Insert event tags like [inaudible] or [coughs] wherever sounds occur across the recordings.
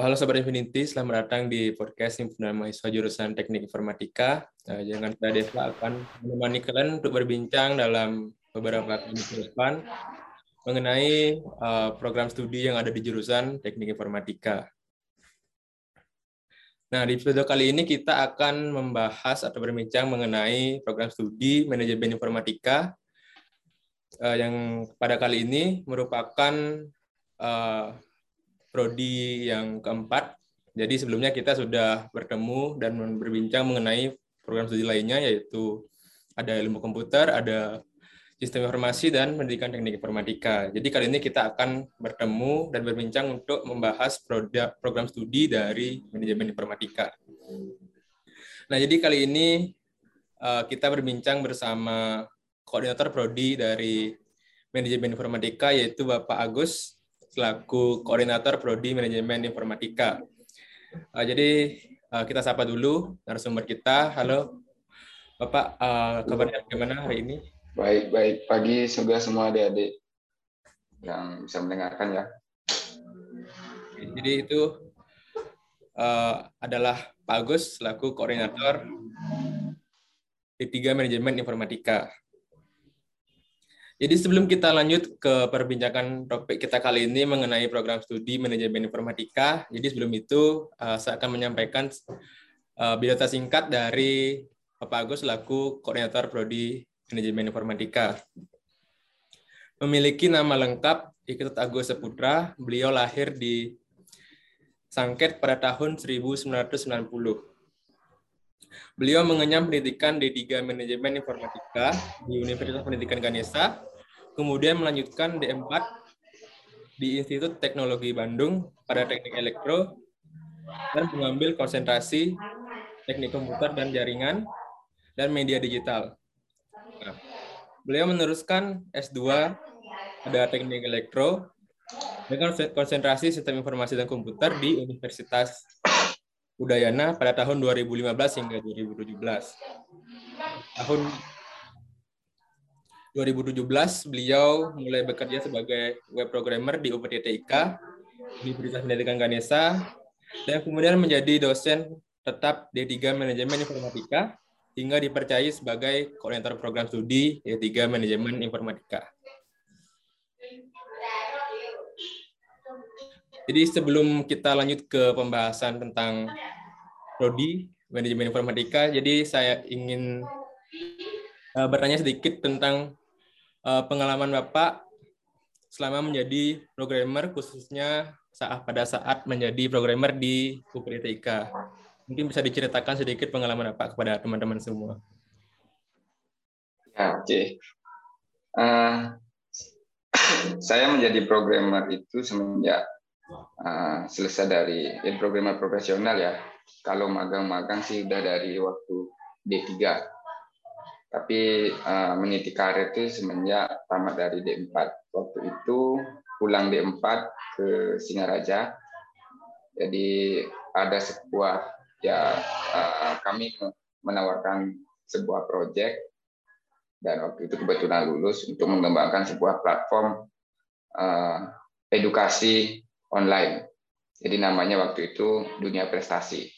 halo Sobat Infinity, selamat datang di podcast Himpunan Mahasiswa Jurusan Teknik Informatika. Jangan saya Deva akan menemani kalian untuk berbincang dalam beberapa kali ke depan mengenai uh, program studi yang ada di jurusan Teknik Informatika. Nah, di episode kali ini kita akan membahas atau berbincang mengenai program studi Manajemen Informatika yang pada kali ini merupakan prodi yang keempat. Jadi sebelumnya kita sudah bertemu dan berbincang mengenai program studi lainnya yaitu ada ilmu komputer, ada sistem informasi dan pendidikan teknik informatika. Jadi kali ini kita akan bertemu dan berbincang untuk membahas produk, program studi dari manajemen informatika. Nah, jadi kali ini uh, kita berbincang bersama koordinator prodi dari manajemen informatika yaitu Bapak Agus selaku koordinator prodi manajemen informatika. Uh, jadi uh, kita sapa dulu narasumber kita. Halo, Bapak, uh, kabarnya bagaimana hari ini? Baik, baik. Pagi juga semua adik-adik yang bisa mendengarkan ya. Jadi itu uh, adalah Pak Agus selaku koordinator D3 Manajemen Informatika. Jadi sebelum kita lanjut ke perbincangan topik kita kali ini mengenai program studi manajemen informatika, jadi sebelum itu uh, saya akan menyampaikan uh, biodata singkat dari Bapak Agus selaku koordinator prodi manajemen informatika. Memiliki nama lengkap Ikut Agus Seputra, beliau lahir di Sangket pada tahun 1990. Beliau mengenyam pendidikan D3 Manajemen Informatika di Universitas Pendidikan Ganesha kemudian melanjutkan D4 di Institut Teknologi Bandung pada Teknik Elektro dan mengambil konsentrasi Teknik Komputer dan Jaringan dan Media Digital. Nah, beliau meneruskan S2 pada Teknik Elektro dengan konsentrasi Sistem Informasi dan Komputer di Universitas Udayana pada tahun 2015 hingga 2017. Tahun 2017 beliau mulai bekerja sebagai web programmer di UPTTIK Universitas Pendidikan Ganesha dan kemudian menjadi dosen tetap D3 Manajemen Informatika hingga dipercayai sebagai koordinator program studi D3 Manajemen Informatika. Jadi sebelum kita lanjut ke pembahasan tentang prodi manajemen informatika, jadi saya ingin uh, bertanya sedikit tentang uh, pengalaman Bapak selama menjadi programmer khususnya saat pada saat menjadi programmer di UPTIK. Mungkin bisa diceritakan sedikit pengalaman Bapak kepada teman-teman semua. Ya, oke. Okay. Uh, eh, saya menjadi programmer itu semenjak uh, selesai dari ya, programmer profesional ya. Kalau magang-magang sih udah dari waktu D3 tapi uh, meniti karir itu semenjak tamat dari D4. Waktu itu pulang D4 ke Singaraja. Jadi ada sebuah ya uh, kami menawarkan sebuah proyek dan waktu itu kebetulan lulus untuk mengembangkan sebuah platform uh, edukasi online. Jadi namanya waktu itu dunia prestasi.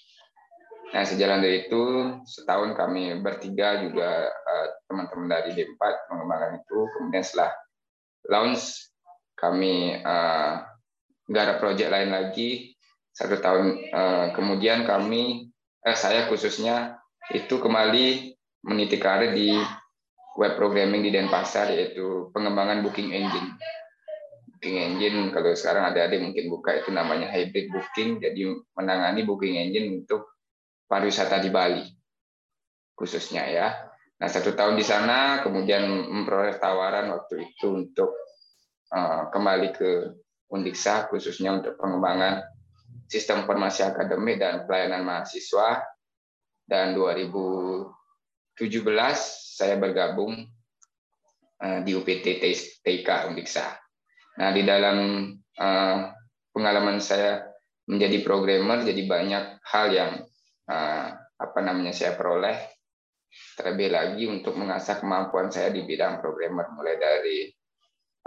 Nah, sejalan dari itu, setahun kami bertiga juga uh, teman-teman dari D4 mengembangkan itu. Kemudian setelah launch, kami uh, nggak ada proyek lain lagi. Satu tahun uh, kemudian kami, eh, saya khususnya itu kembali meniti karir di web programming di Denpasar, yaitu pengembangan booking engine. Booking engine, kalau sekarang ada adik mungkin buka, itu namanya hybrid booking, jadi menangani booking engine untuk pariwisata di Bali khususnya ya. Nah satu tahun di sana kemudian memperoleh tawaran waktu itu untuk uh, kembali ke Undiksa khususnya untuk pengembangan sistem informasi akademik dan pelayanan mahasiswa dan 2017 saya bergabung uh, di UPT TK Undiksa. Nah di dalam uh, pengalaman saya menjadi programmer jadi banyak hal yang apa namanya saya peroleh terlebih lagi untuk mengasah kemampuan saya di bidang programmer mulai dari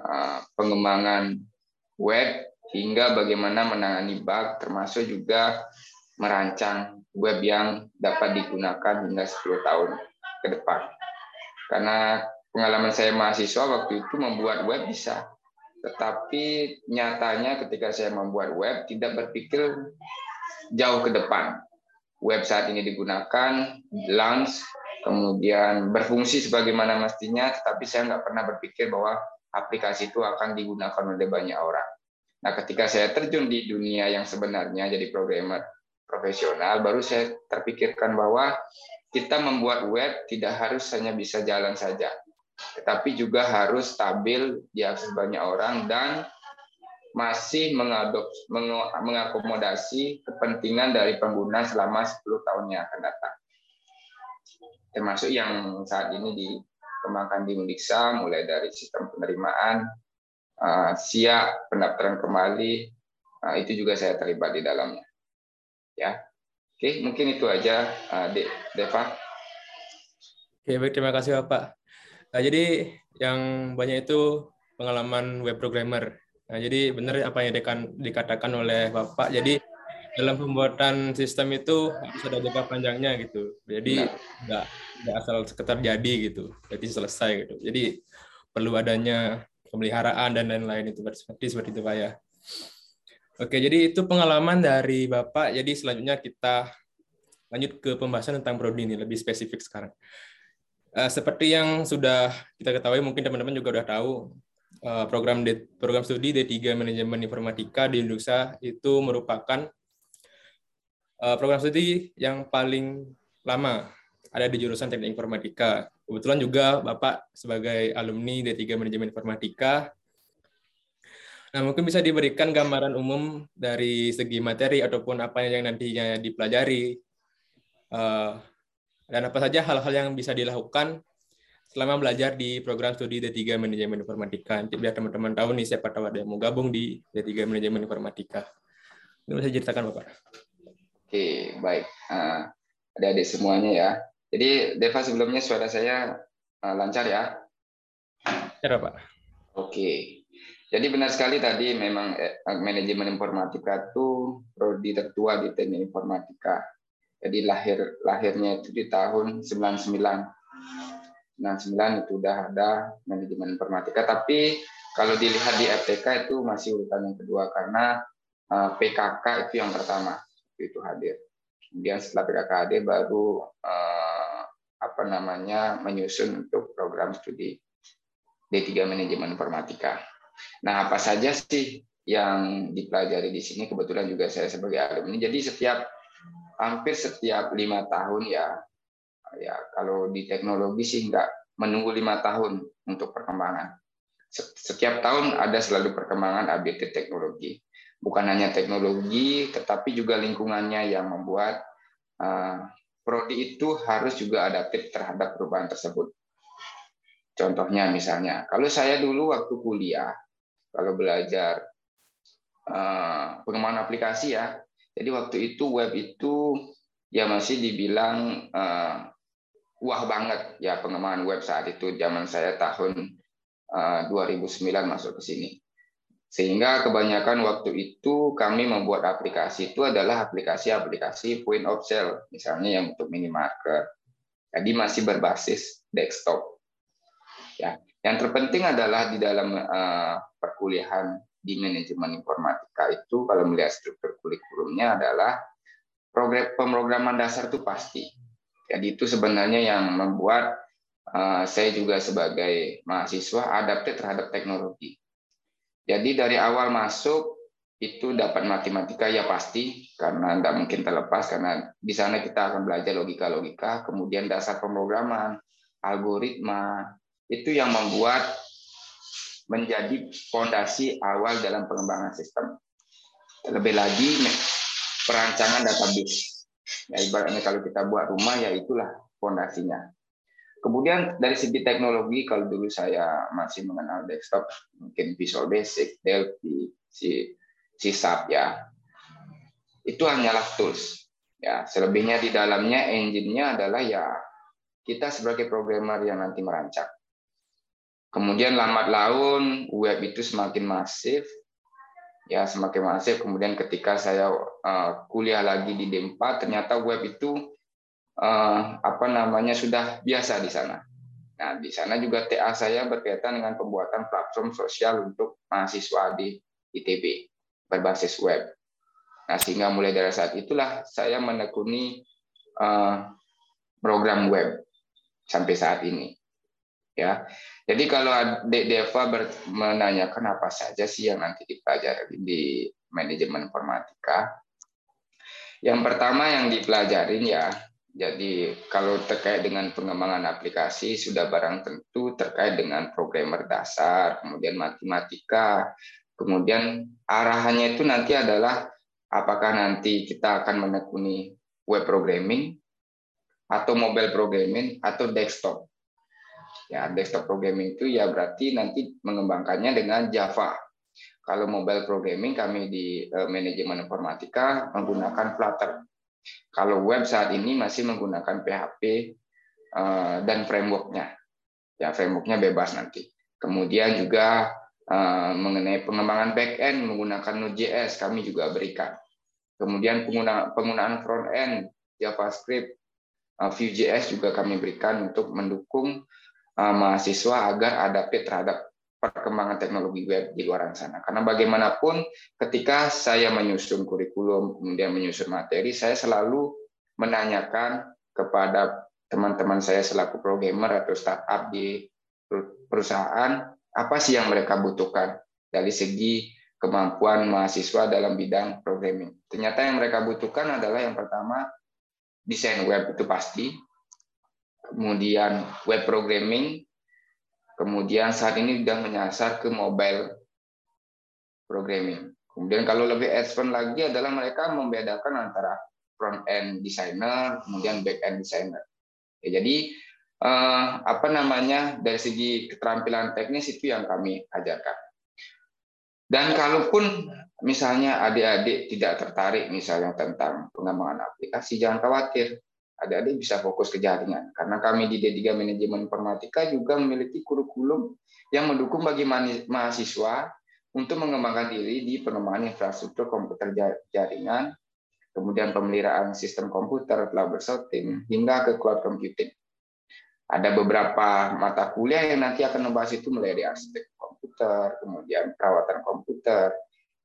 uh, pengembangan web hingga bagaimana menangani bug termasuk juga merancang web yang dapat digunakan hingga 10 tahun ke depan. Karena pengalaman saya mahasiswa waktu itu membuat web bisa, tetapi nyatanya ketika saya membuat web tidak berpikir jauh ke depan. Web saat ini digunakan, launch, kemudian berfungsi sebagaimana mestinya, tetapi saya nggak pernah berpikir bahwa aplikasi itu akan digunakan oleh banyak orang. Nah, ketika saya terjun di dunia yang sebenarnya jadi programmer profesional, baru saya terpikirkan bahwa kita membuat web tidak harus hanya bisa jalan saja, tetapi juga harus stabil diakses banyak orang dan masih mengadop, mengakomodasi kepentingan dari pengguna selama 10 tahun yang akan datang. Termasuk yang saat ini dikembangkan di Undiksa, mulai dari sistem penerimaan, uh, siap, pendaftaran kembali, uh, itu juga saya terlibat di dalamnya. Ya, oke, mungkin itu aja, uh, De Deva. Oke, baik, terima kasih Bapak. Nah, jadi yang banyak itu pengalaman web programmer Nah, jadi benar apa yang dikatakan oleh Bapak. Jadi dalam pembuatan sistem itu harus ada jangka panjangnya gitu. Jadi nggak nggak asal sekedar jadi gitu. Jadi selesai gitu. Jadi perlu adanya pemeliharaan dan lain-lain itu seperti seperti itu Pak ya. Oke, jadi itu pengalaman dari Bapak. Jadi selanjutnya kita lanjut ke pembahasan tentang prodi ini lebih spesifik sekarang. Uh, seperti yang sudah kita ketahui, mungkin teman-teman juga sudah tahu, Eh, program D, program studi D3 Manajemen Informatika di Indonesia itu merupakan eh, program studi yang paling lama ada di jurusan Teknik Informatika. Kebetulan juga Bapak sebagai alumni D3 Manajemen Informatika. Nah, mungkin bisa diberikan gambaran umum dari segi materi ataupun apa yang nantinya dipelajari. Eh, dan apa saja hal-hal yang bisa dilakukan selama belajar di program studi D3 Manajemen Informatika. Nanti biar teman-teman tahu nih siapa tahu ada yang mau gabung di D3 Manajemen Informatika. Ini bisa ceritakan Bapak. Oke, baik. Uh, adik-adik semuanya ya. Jadi Deva sebelumnya suara saya uh, lancar ya? Lancar Pak. Oke. Jadi benar sekali tadi memang eh, manajemen informatika itu prodi tertua di teknik informatika. Jadi lahir lahirnya itu di tahun 99 99 itu udah ada manajemen informatika. Tapi kalau dilihat di FTK itu masih urutan yang kedua karena eh, PKK itu yang pertama itu hadir. Kemudian setelah PKK hadir baru eh, apa namanya menyusun untuk program studi D3 manajemen informatika. Nah apa saja sih yang dipelajari di sini? Kebetulan juga saya sebagai alumni. Jadi setiap hampir setiap lima tahun ya ya kalau di teknologi sih nggak menunggu lima tahun untuk perkembangan. Setiap tahun ada selalu perkembangan update teknologi. Bukan hanya teknologi, tetapi juga lingkungannya yang membuat uh, prodi itu harus juga adaptif terhadap perubahan tersebut. Contohnya misalnya, kalau saya dulu waktu kuliah, kalau belajar uh, pengembangan aplikasi ya, jadi waktu itu web itu ya masih dibilang uh, wah banget ya pengembangan web saat itu zaman saya tahun uh, eh, 2009 masuk ke sini. Sehingga kebanyakan waktu itu kami membuat aplikasi itu adalah aplikasi-aplikasi point of sale, misalnya yang untuk minimarket. Jadi masih berbasis desktop. Ya, yang terpenting adalah di dalam uh, perkuliahan di manajemen informatika itu kalau melihat struktur kurikulumnya adalah program pemrograman dasar itu pasti jadi itu sebenarnya yang membuat uh, saya juga sebagai mahasiswa adaptif terhadap teknologi. Jadi dari awal masuk itu dapat matematika ya pasti karena tidak mungkin terlepas karena di sana kita akan belajar logika-logika, kemudian dasar pemrograman, algoritma itu yang membuat menjadi fondasi awal dalam pengembangan sistem. Lebih lagi perancangan database Ya, ibaratnya kalau kita buat rumah ya itulah fondasinya. Kemudian dari segi teknologi kalau dulu saya masih mengenal desktop mungkin Visual Basic, Delphi, si si SAP ya. Itu hanyalah tools. Ya, selebihnya di dalamnya engine-nya adalah ya kita sebagai programmer yang nanti merancang. Kemudian lambat laun web itu semakin masif ya semakin masif kemudian ketika saya uh, kuliah lagi di D4 ternyata web itu uh, apa namanya sudah biasa di sana. Nah, di sana juga TA saya berkaitan dengan pembuatan platform sosial untuk mahasiswa di ITB berbasis web. Nah, sehingga mulai dari saat itulah saya menekuni uh, program web sampai saat ini. Ya, jadi kalau Deva menanyakan apa saja sih yang nanti dipelajari di manajemen informatika, yang pertama yang dipelajarin ya, jadi kalau terkait dengan pengembangan aplikasi sudah barang tentu terkait dengan programmer dasar, kemudian matematika, kemudian arahannya itu nanti adalah apakah nanti kita akan menekuni web programming atau mobile programming atau desktop. Ya, desktop programming itu ya berarti nanti mengembangkannya dengan Java. Kalau mobile programming kami di uh, manajemen informatika menggunakan Flutter. Kalau web saat ini masih menggunakan PHP eh, dan frameworknya. Ya, frameworknya bebas nanti. Kemudian juga uh, mengenai pengembangan backend menggunakan Node.js kami juga berikan. Kemudian penggunaan penggunaan front end JavaScript, Vue.js juga kami berikan untuk mendukung mahasiswa agar adaptif terhadap perkembangan teknologi web di luar sana. Karena bagaimanapun ketika saya menyusun kurikulum, kemudian menyusun materi, saya selalu menanyakan kepada teman-teman saya selaku programmer atau startup di perusahaan, apa sih yang mereka butuhkan dari segi kemampuan mahasiswa dalam bidang programming. Ternyata yang mereka butuhkan adalah yang pertama desain web itu pasti, kemudian web programming, kemudian saat ini sudah menyasar ke mobile programming. Kemudian kalau lebih advance lagi adalah mereka membedakan antara front end designer, kemudian back end designer. Ya, jadi eh, apa namanya dari segi keterampilan teknis itu yang kami ajarkan. Dan kalaupun misalnya adik-adik tidak tertarik misalnya tentang pengembangan aplikasi, jangan khawatir adik-adik bisa fokus ke jaringan. Karena kami di D3 Manajemen Informatika juga memiliki kurikulum yang mendukung bagi mahasiswa untuk mengembangkan diri di pengembangan infrastruktur komputer jaringan, kemudian pemeliharaan sistem komputer, cloud sorting, hingga ke cloud computing. Ada beberapa mata kuliah yang nanti akan membahas itu mulai dari aspek komputer, kemudian perawatan komputer,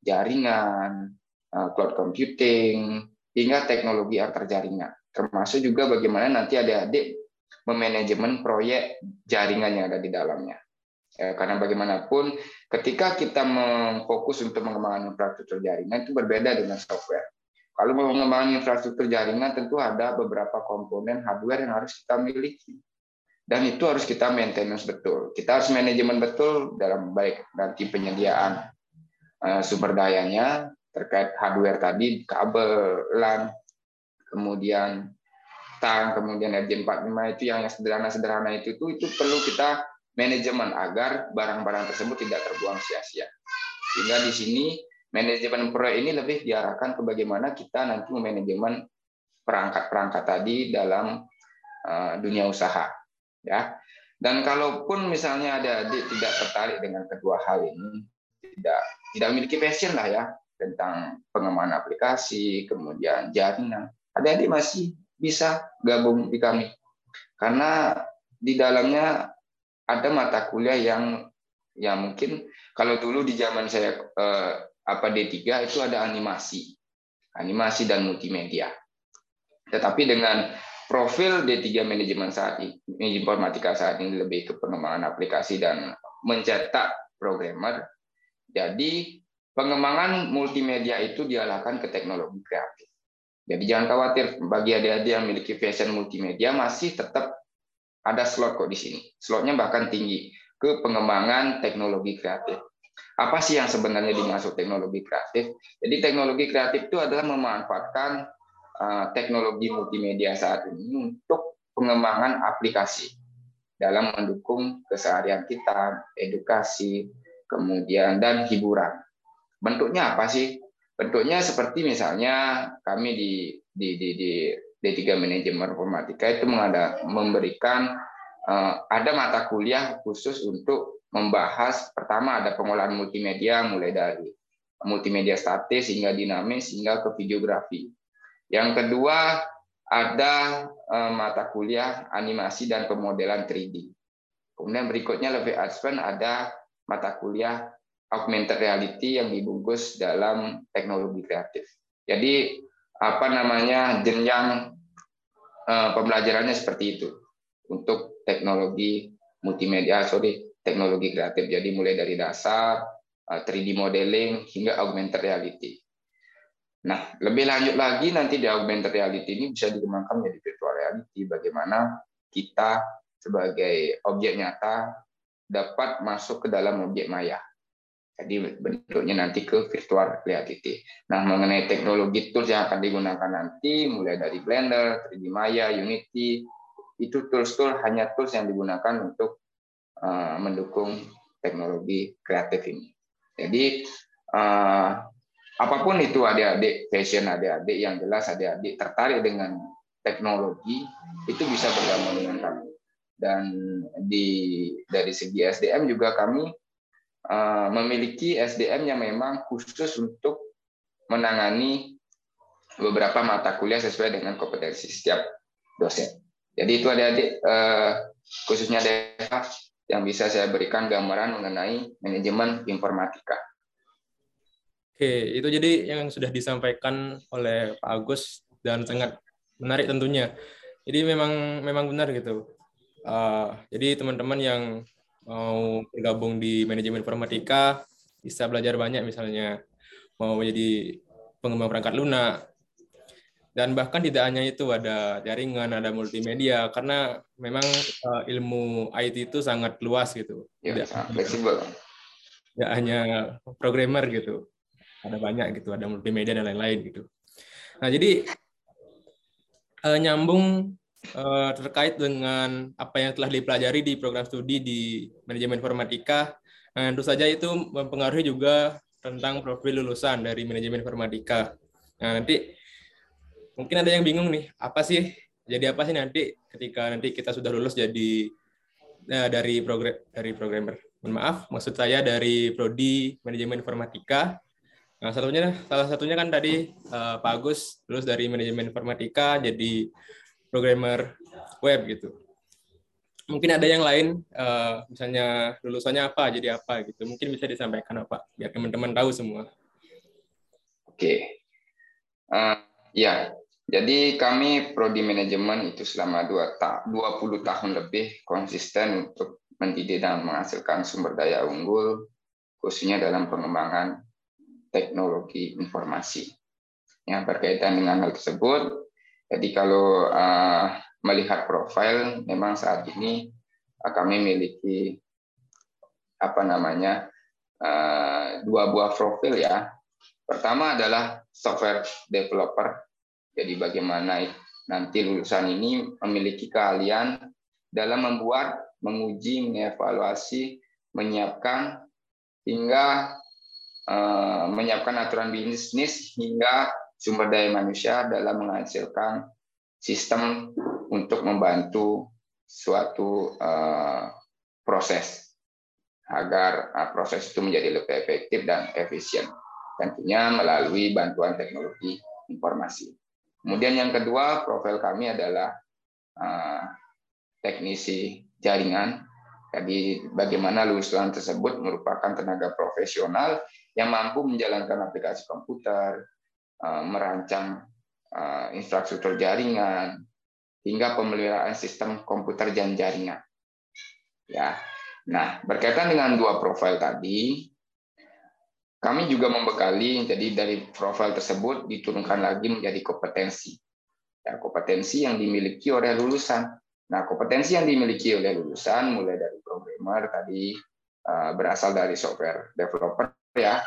jaringan, eh, cloud computing, hingga teknologi antar jaringan termasuk juga bagaimana nanti adik-adik memanajemen proyek jaringan yang ada di dalamnya. Ya, karena bagaimanapun ketika kita memfokus untuk mengembangkan infrastruktur jaringan itu berbeda dengan software. Kalau mau mengembangkan infrastruktur jaringan tentu ada beberapa komponen hardware yang harus kita miliki. Dan itu harus kita maintenance betul. Kita harus manajemen betul dalam baik nanti penyediaan eh, sumber dayanya terkait hardware tadi, kabel, LAN, kemudian tang, kemudian RJ45 itu yang sederhana-sederhana itu, itu itu perlu kita manajemen agar barang-barang tersebut tidak terbuang sia-sia. Sehingga di sini manajemen proyek ini lebih diarahkan ke bagaimana kita nanti memanajemen perangkat-perangkat tadi dalam uh, dunia usaha, ya. Dan kalaupun misalnya ada adik tidak tertarik dengan kedua hal ini, tidak tidak memiliki passion lah ya tentang pengembangan aplikasi, kemudian jaringan, adik-adik masih bisa gabung di kami. Karena di dalamnya ada mata kuliah yang yang mungkin kalau dulu di zaman saya eh, apa D3 itu ada animasi. Animasi dan multimedia. Tetapi dengan profil D3 manajemen saat ini, informatika saat ini lebih ke pengembangan aplikasi dan mencetak programmer. Jadi pengembangan multimedia itu dialahkan ke teknologi kreatif. Jadi jangan khawatir bagi adik-adik yang memiliki fashion multimedia masih tetap ada slot kok di sini. Slotnya bahkan tinggi ke pengembangan teknologi kreatif. Apa sih yang sebenarnya dimaksud teknologi kreatif? Jadi teknologi kreatif itu adalah memanfaatkan uh, teknologi multimedia saat ini untuk pengembangan aplikasi dalam mendukung keseharian kita, edukasi, kemudian dan hiburan. Bentuknya apa sih? Bentuknya seperti misalnya kami di di di, di D3 Manajemen Informatika itu mengada, memberikan uh, ada mata kuliah khusus untuk membahas pertama ada pengolahan multimedia mulai dari multimedia statis hingga dinamis hingga ke videografi. Yang kedua ada eh, mata kuliah animasi dan pemodelan 3D. Kemudian berikutnya lebih advance ada mata kuliah augmented reality yang dibungkus dalam teknologi kreatif. Jadi apa namanya jenjang eh, pembelajarannya seperti itu untuk teknologi multimedia, sorry teknologi kreatif. Jadi mulai dari dasar 3D eh, modeling hingga augmented reality. Nah, lebih lanjut lagi nanti di augmented reality ini bisa dikembangkan menjadi virtual reality. Bagaimana kita sebagai objek nyata dapat masuk ke dalam objek maya. Jadi bentuknya nanti ke virtual reality. Nah, mengenai teknologi tools yang akan digunakan nanti, mulai dari Blender, 3D Maya, Unity, itu tools-tools hanya tools yang digunakan untuk uh, mendukung teknologi kreatif ini. Jadi uh, apa pun itu adik-adik passion adik-adik yang jelas adik-adik tertarik dengan teknologi itu bisa bergabung dengan kami dan di dari segi SDM juga kami memiliki SDM yang memang khusus untuk menangani beberapa mata kuliah sesuai dengan kompetensi setiap dosen. Jadi itu adik-adik uh, khususnya Deva yang bisa saya berikan gambaran mengenai manajemen informatika. Oke, itu jadi yang sudah disampaikan oleh Pak Agus dan sangat menarik tentunya. Jadi memang memang benar gitu. Uh, jadi teman-teman yang mau bergabung di manajemen informatika bisa belajar banyak misalnya. Mau jadi pengembang perangkat lunak dan bahkan tidak hanya itu ada jaringan ada multimedia. Karena memang uh, ilmu IT itu sangat luas gitu. Ya, tidak, fleksibel. tidak hanya programmer gitu. Ada banyak gitu ada multimedia dan lain-lain gitu. Nah jadi uh, nyambung uh, terkait dengan apa yang telah dipelajari di program studi di manajemen informatika nah, tentu saja itu mempengaruhi juga tentang profil lulusan dari manajemen informatika. Nah nanti mungkin ada yang bingung nih apa sih jadi apa sih nanti ketika nanti kita sudah lulus jadi nah, dari program dari programmer? Mohon maaf maksud saya dari prodi manajemen informatika. Nah, satunya salah satunya kan tadi uh, Pak Agus lulus dari manajemen informatika jadi programmer web gitu. Mungkin ada yang lain, uh, misalnya lulusannya apa, jadi apa gitu. Mungkin bisa disampaikan apa, biar teman-teman tahu semua. Oke, uh, ya. Jadi kami prodi manajemen itu selama dua ta 20 tahun lebih konsisten untuk mendidik dan menghasilkan sumber daya unggul, khususnya dalam pengembangan teknologi informasi. Yang berkaitan dengan hal tersebut, jadi kalau uh, melihat profil, memang saat ini uh, kami memiliki apa namanya uh, dua buah profil ya. Pertama adalah software developer. Jadi bagaimana nanti lulusan ini memiliki keahlian dalam membuat, menguji, mengevaluasi, menyiapkan hingga menyiapkan aturan bisnis hingga sumber daya manusia dalam menghasilkan sistem untuk membantu suatu uh, proses agar uh, proses itu menjadi lebih efektif dan efisien tentunya melalui bantuan teknologi informasi. Kemudian yang kedua profil kami adalah uh, teknisi jaringan. Jadi bagaimana lulusan tersebut merupakan tenaga profesional yang mampu menjalankan aplikasi komputer, eh, merancang eh, infrastruktur jaringan, hingga pemeliharaan sistem komputer dan jaringan. Ya. Nah, berkaitan dengan dua profil tadi, kami juga membekali jadi dari profil tersebut diturunkan lagi menjadi kompetensi. Ya, kompetensi yang dimiliki oleh lulusan. Nah, kompetensi yang dimiliki oleh lulusan mulai dari programmer tadi eh, berasal dari software developer ya.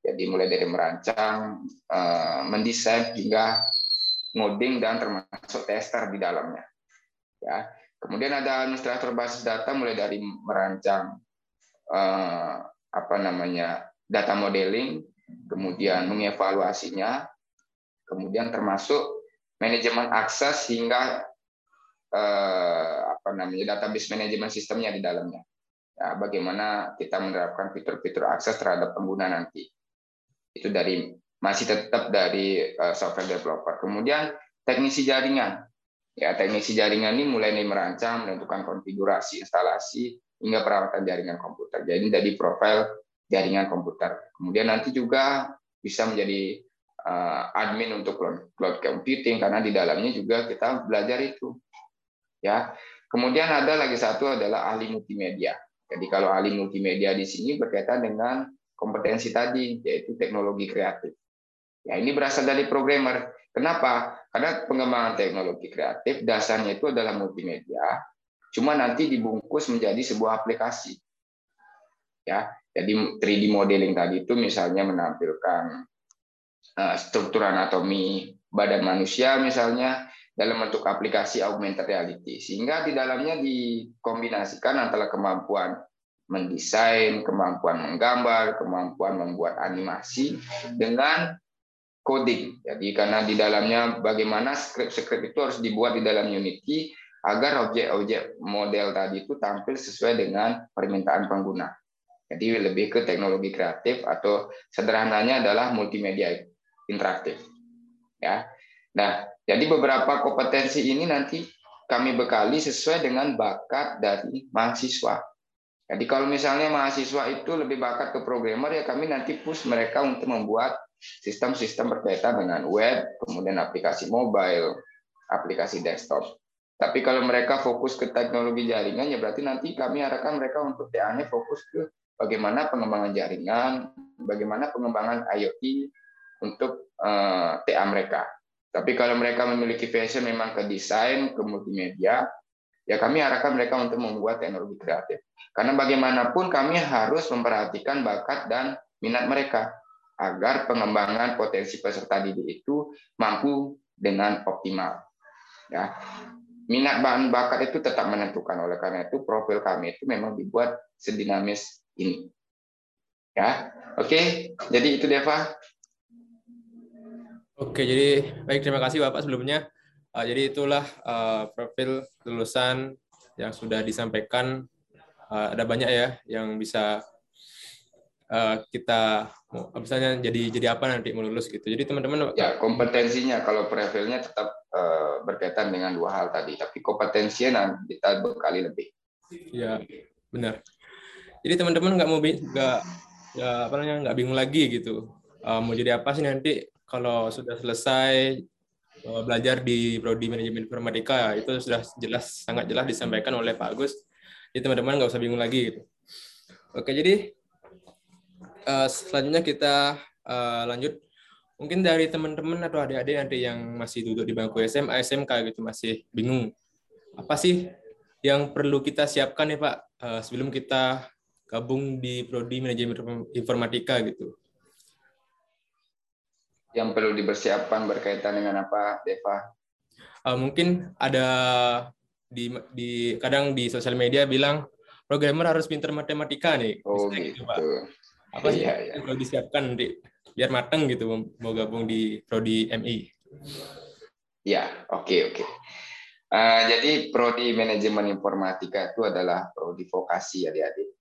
Jadi mulai dari merancang, uh, mendesain hingga ngoding dan termasuk tester di dalamnya. Ya. Kemudian ada administrator basis data mulai dari merancang uh, apa namanya data modeling, kemudian mengevaluasinya, kemudian termasuk manajemen akses hingga uh, apa namanya database manajemen sistemnya di dalamnya ya, bagaimana kita menerapkan fitur-fitur akses terhadap pengguna nanti. Itu dari masih tetap dari uh, software developer. Kemudian teknisi jaringan. Ya, teknisi jaringan ini mulai dari merancang, menentukan konfigurasi, instalasi, hingga perawatan jaringan komputer. Jadi dari profil jaringan komputer. Kemudian nanti juga bisa menjadi uh, admin untuk cloud, cloud computing karena di dalamnya juga kita belajar itu. Ya. Kemudian ada lagi satu adalah ahli multimedia. Jadi kalau ahli multimedia di sini berkaitan dengan kompetensi tadi yaitu teknologi kreatif. Ya, ini berasal dari programmer. Kenapa? Karena pengembangan teknologi kreatif dasarnya itu adalah multimedia, cuma nanti dibungkus menjadi sebuah aplikasi. Ya, jadi 3D modeling tadi itu misalnya menampilkan eh, struktur anatomi badan manusia misalnya dalam bentuk aplikasi augmented reality sehingga di dalamnya dikombinasikan antara kemampuan mendesain, kemampuan menggambar, kemampuan membuat animasi dengan coding. Jadi karena di dalamnya bagaimana skrip-skrip itu harus dibuat di dalam Unity agar objek-objek model tadi itu tampil sesuai dengan permintaan pengguna. Jadi lebih ke teknologi kreatif atau sederhananya adalah multimedia interaktif. Ya. Nah, jadi beberapa kompetensi ini nanti kami bekali sesuai dengan bakat dari mahasiswa. Jadi kalau misalnya mahasiswa itu lebih bakat ke programmer ya kami nanti push mereka untuk membuat sistem-sistem berkaitan dengan web, kemudian aplikasi mobile, aplikasi desktop. Tapi kalau mereka fokus ke teknologi jaringan, ya berarti nanti kami arahkan mereka untuk TA-nya fokus ke bagaimana pengembangan jaringan, bagaimana pengembangan IoT untuk uh, eh, TA mereka. Tapi kalau mereka memiliki passion memang ke desain, ke multimedia, ya kami arahkan mereka untuk membuat teknologi kreatif. Karena bagaimanapun kami harus memperhatikan bakat dan minat mereka agar pengembangan potensi peserta didik itu mampu dengan optimal. Ya. Minat bahan bakat itu tetap menentukan oleh karena itu profil kami itu memang dibuat sedinamis ini. Ya. Oke, jadi itu Deva. Oke, jadi baik terima kasih Bapak sebelumnya. Uh, jadi itulah uh, profil lulusan yang sudah disampaikan. Uh, ada banyak ya yang bisa uh, kita misalnya jadi jadi apa nanti mau lulus gitu. Jadi teman-teman ya kompetensinya kalau profilnya tetap uh, berkaitan dengan dua hal tadi, tapi kompetensinya nanti kita berkali lebih. Ya benar. Jadi teman-teman nggak mau nggak ya apa namanya nggak bingung lagi gitu. Uh, mau jadi apa sih nanti kalau sudah selesai belajar di prodi manajemen informatika itu sudah jelas sangat jelas disampaikan oleh Pak Agus. Jadi teman-teman nggak usah bingung lagi gitu. Oke, jadi uh, selanjutnya kita uh, lanjut. Mungkin dari teman-teman atau adik-adik nanti yang masih duduk di bangku SMA, SMK gitu masih bingung. Apa sih yang perlu kita siapkan nih Pak sebelum kita gabung di prodi manajemen informatika gitu? Yang perlu dipersiapkan berkaitan dengan apa, Deva? Uh, mungkin ada di, di kadang di sosial media bilang programmer harus pintar matematika nih. Oh gitu, Pak apa sih iya, iya. yang perlu disiapkan nanti biar matang gitu mau gabung di prodi MI ya oke okay, oke okay. uh, jadi prodi manajemen informatika itu adalah prodi vokasi adik-adik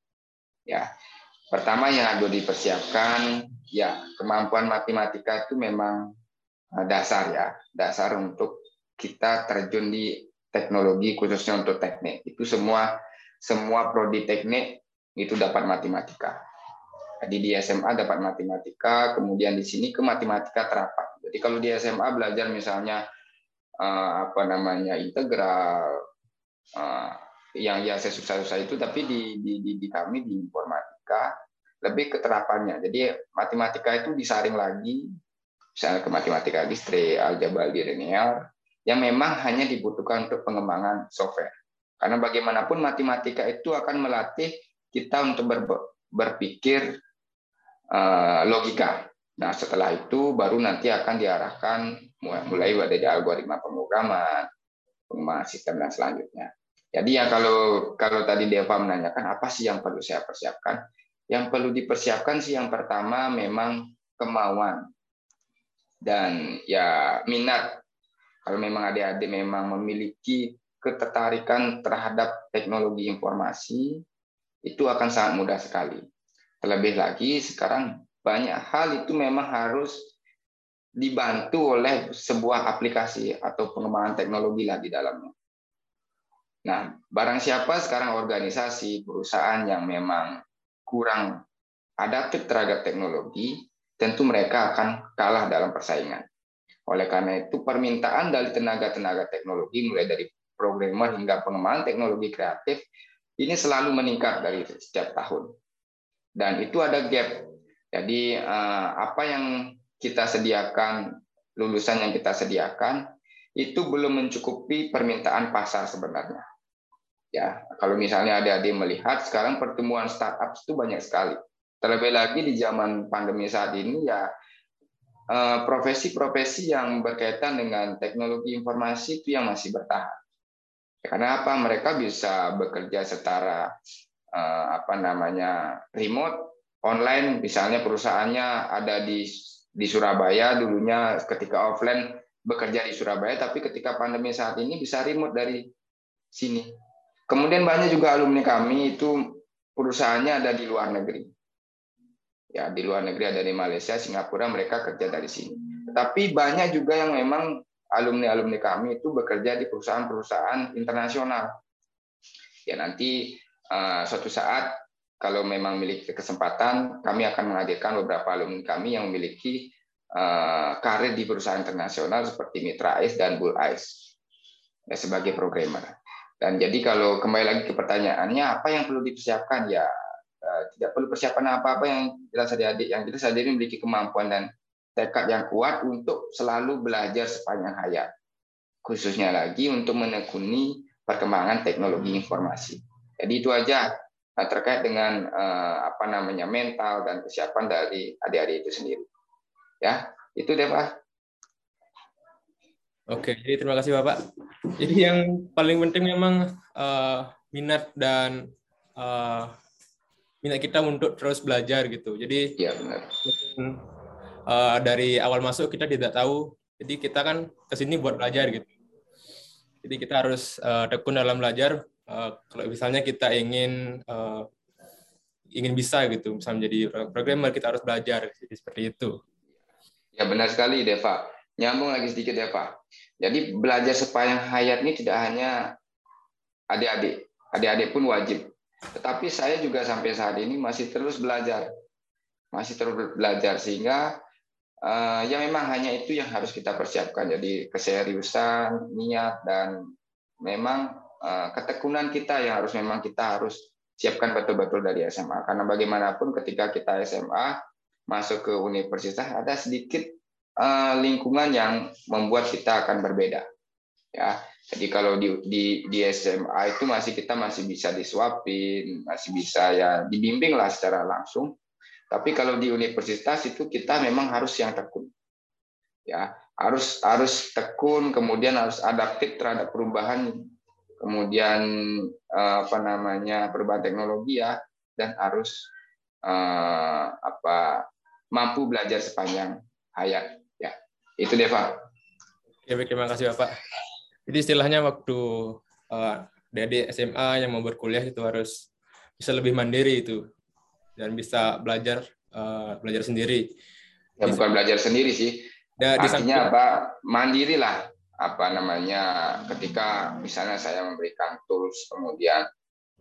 ya pertama yang harus dipersiapkan ya kemampuan matematika itu memang uh, dasar ya. Dasar untuk kita terjun di teknologi khususnya untuk teknik. Itu semua semua prodi teknik itu dapat matematika. Jadi di SMA dapat matematika, kemudian di sini ke matematika terapan. Jadi kalau di SMA belajar misalnya eh, apa namanya integral, eh, yang ya saya susah-susah itu, tapi di, di, di, di kami di informatika lebih keterapannya. Jadi matematika itu disaring lagi, misalnya ke matematika distri, aljabar linear, yang memang hanya dibutuhkan untuk pengembangan software. Karena bagaimanapun matematika itu akan melatih kita untuk berpikir Eh, logika. Nah, setelah itu baru nanti akan diarahkan mulai dari algoritma pemrograman, pengembangan sistem dan selanjutnya. Jadi ya kalau kalau tadi Deva menanyakan apa sih yang perlu saya persiapkan? Yang perlu dipersiapkan sih yang pertama memang kemauan dan ya minat. Kalau memang adik-adik memang memiliki ketertarikan terhadap teknologi informasi, itu akan sangat mudah sekali. Terlebih lagi sekarang banyak hal itu memang harus dibantu oleh sebuah aplikasi atau pengembangan teknologi lah di dalamnya. Nah, barang siapa sekarang organisasi, perusahaan yang memang kurang adaptif terhadap teknologi, tentu mereka akan kalah dalam persaingan. Oleh karena itu, permintaan dari tenaga-tenaga teknologi, mulai dari programmer hingga pengembangan teknologi kreatif, ini selalu meningkat dari setiap tahun. Dan itu ada gap. Jadi, eh, apa yang kita sediakan, lulusan yang kita sediakan, itu belum mencukupi permintaan pasar sebenarnya. Ya, kalau misalnya adik-adik melihat sekarang pertemuan startup itu banyak sekali. Terlebih lagi di zaman pandemi saat ini ya eh, profesi-profesi yang berkaitan dengan teknologi informasi itu yang masih bertahan. Karena apa? Mereka bisa bekerja secara eh, apa namanya remote, online. Misalnya perusahaannya ada di di Surabaya dulunya ketika offline bekerja di Surabaya, tapi ketika pandemi saat ini bisa remote dari sini Kemudian banyak juga alumni kami itu perusahaannya ada di luar negeri. Ya, di luar negeri ada di Malaysia, Singapura, mereka kerja dari sini. Tapi banyak juga yang memang alumni-alumni kami itu bekerja di perusahaan-perusahaan internasional. Ya, nanti uh, suatu saat kalau memang memiliki kesempatan, kami akan menghadirkan beberapa alumni kami yang memiliki uh, karir di perusahaan internasional seperti Mitra Ice dan Bull Ice ya, sebagai programmer. Dan jadi kalau kembali lagi ke pertanyaannya, apa yang perlu dipersiapkan? Ya eh, tidak perlu persiapan apa-apa yang jelas adik-adik. Yang jelas adik memiliki kemampuan dan tekad yang kuat untuk selalu belajar sepanjang hayat. Khususnya lagi untuk menekuni perkembangan teknologi informasi. Jadi itu aja eh, terkait dengan eh, apa namanya mental dan kesiapan dari adik-adik itu sendiri. Ya, itu deh Pak. Oke, jadi terima kasih Bapak. Jadi yang paling penting memang uh, minat dan uh, minat kita untuk terus belajar gitu. Jadi ya, benar. Uh, dari awal masuk kita tidak tahu, jadi kita kan ke sini buat belajar gitu. Jadi kita harus uh, tekun dalam belajar. Uh, kalau misalnya kita ingin uh, ingin bisa gitu, misalnya menjadi programmer kita harus belajar. Jadi seperti itu. Ya benar sekali Deva Nyambung lagi sedikit ya Pak. Jadi belajar sepanjang hayat ini tidak hanya adik-adik, adik-adik pun wajib. Tetapi saya juga sampai saat ini masih terus belajar, masih terus belajar sehingga uh, ya memang hanya itu yang harus kita persiapkan. Jadi keseriusan, niat dan memang uh, ketekunan kita yang harus memang kita harus siapkan betul-betul dari SMA. Karena bagaimanapun ketika kita SMA masuk ke universitas ada sedikit lingkungan yang membuat kita akan berbeda. Ya, jadi kalau di, di, di SMA itu masih kita masih bisa disuapin, masih bisa ya dibimbing lah secara langsung. Tapi kalau di universitas itu kita memang harus yang tekun. Ya, harus harus tekun, kemudian harus adaptif terhadap perubahan, kemudian eh, apa namanya perubahan teknologi ya, dan harus eh, apa mampu belajar sepanjang hayat. Itu deh Pak. Oke, terima kasih Bapak. Jadi istilahnya waktu uh, adik SMA yang mau berkuliah itu harus bisa lebih mandiri itu dan bisa belajar uh, belajar sendiri. Ya bukan belajar sendiri sih. Ya, Artinya apa? Mandiri lah apa namanya ketika misalnya saya memberikan tools kemudian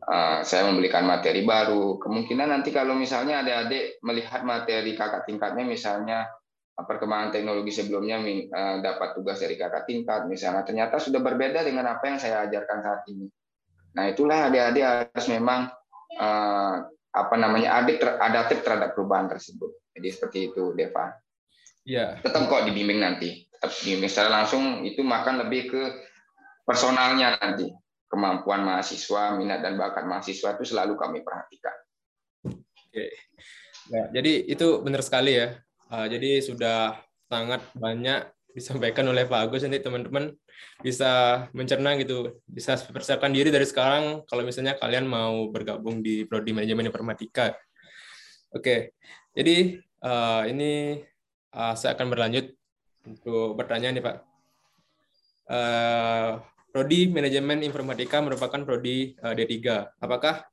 uh, saya memberikan materi baru kemungkinan nanti kalau misalnya adik-adik melihat materi kakak tingkatnya misalnya perkembangan teknologi sebelumnya eh, dapat tugas dari kakak tingkat misalnya ternyata sudah berbeda dengan apa yang saya ajarkan saat ini. Nah itulah adik-adik harus memang eh, apa namanya adik adaptif terhadap perubahan tersebut. Jadi seperti itu Deva. Iya. Tetap kok dibimbing nanti. Tetap dibimbing secara langsung itu makan lebih ke personalnya nanti. Kemampuan mahasiswa, minat dan bakat mahasiswa itu selalu kami perhatikan. Oke. Nah, jadi itu benar sekali ya Uh, jadi sudah sangat banyak disampaikan oleh Pak Agus nanti teman-teman bisa mencerna gitu, bisa persiapkan diri dari sekarang kalau misalnya kalian mau bergabung di prodi manajemen informatika. Oke, jadi uh, ini uh, saya akan berlanjut untuk bertanya nih Pak. Uh, prodi manajemen informatika merupakan prodi uh, D3. Apakah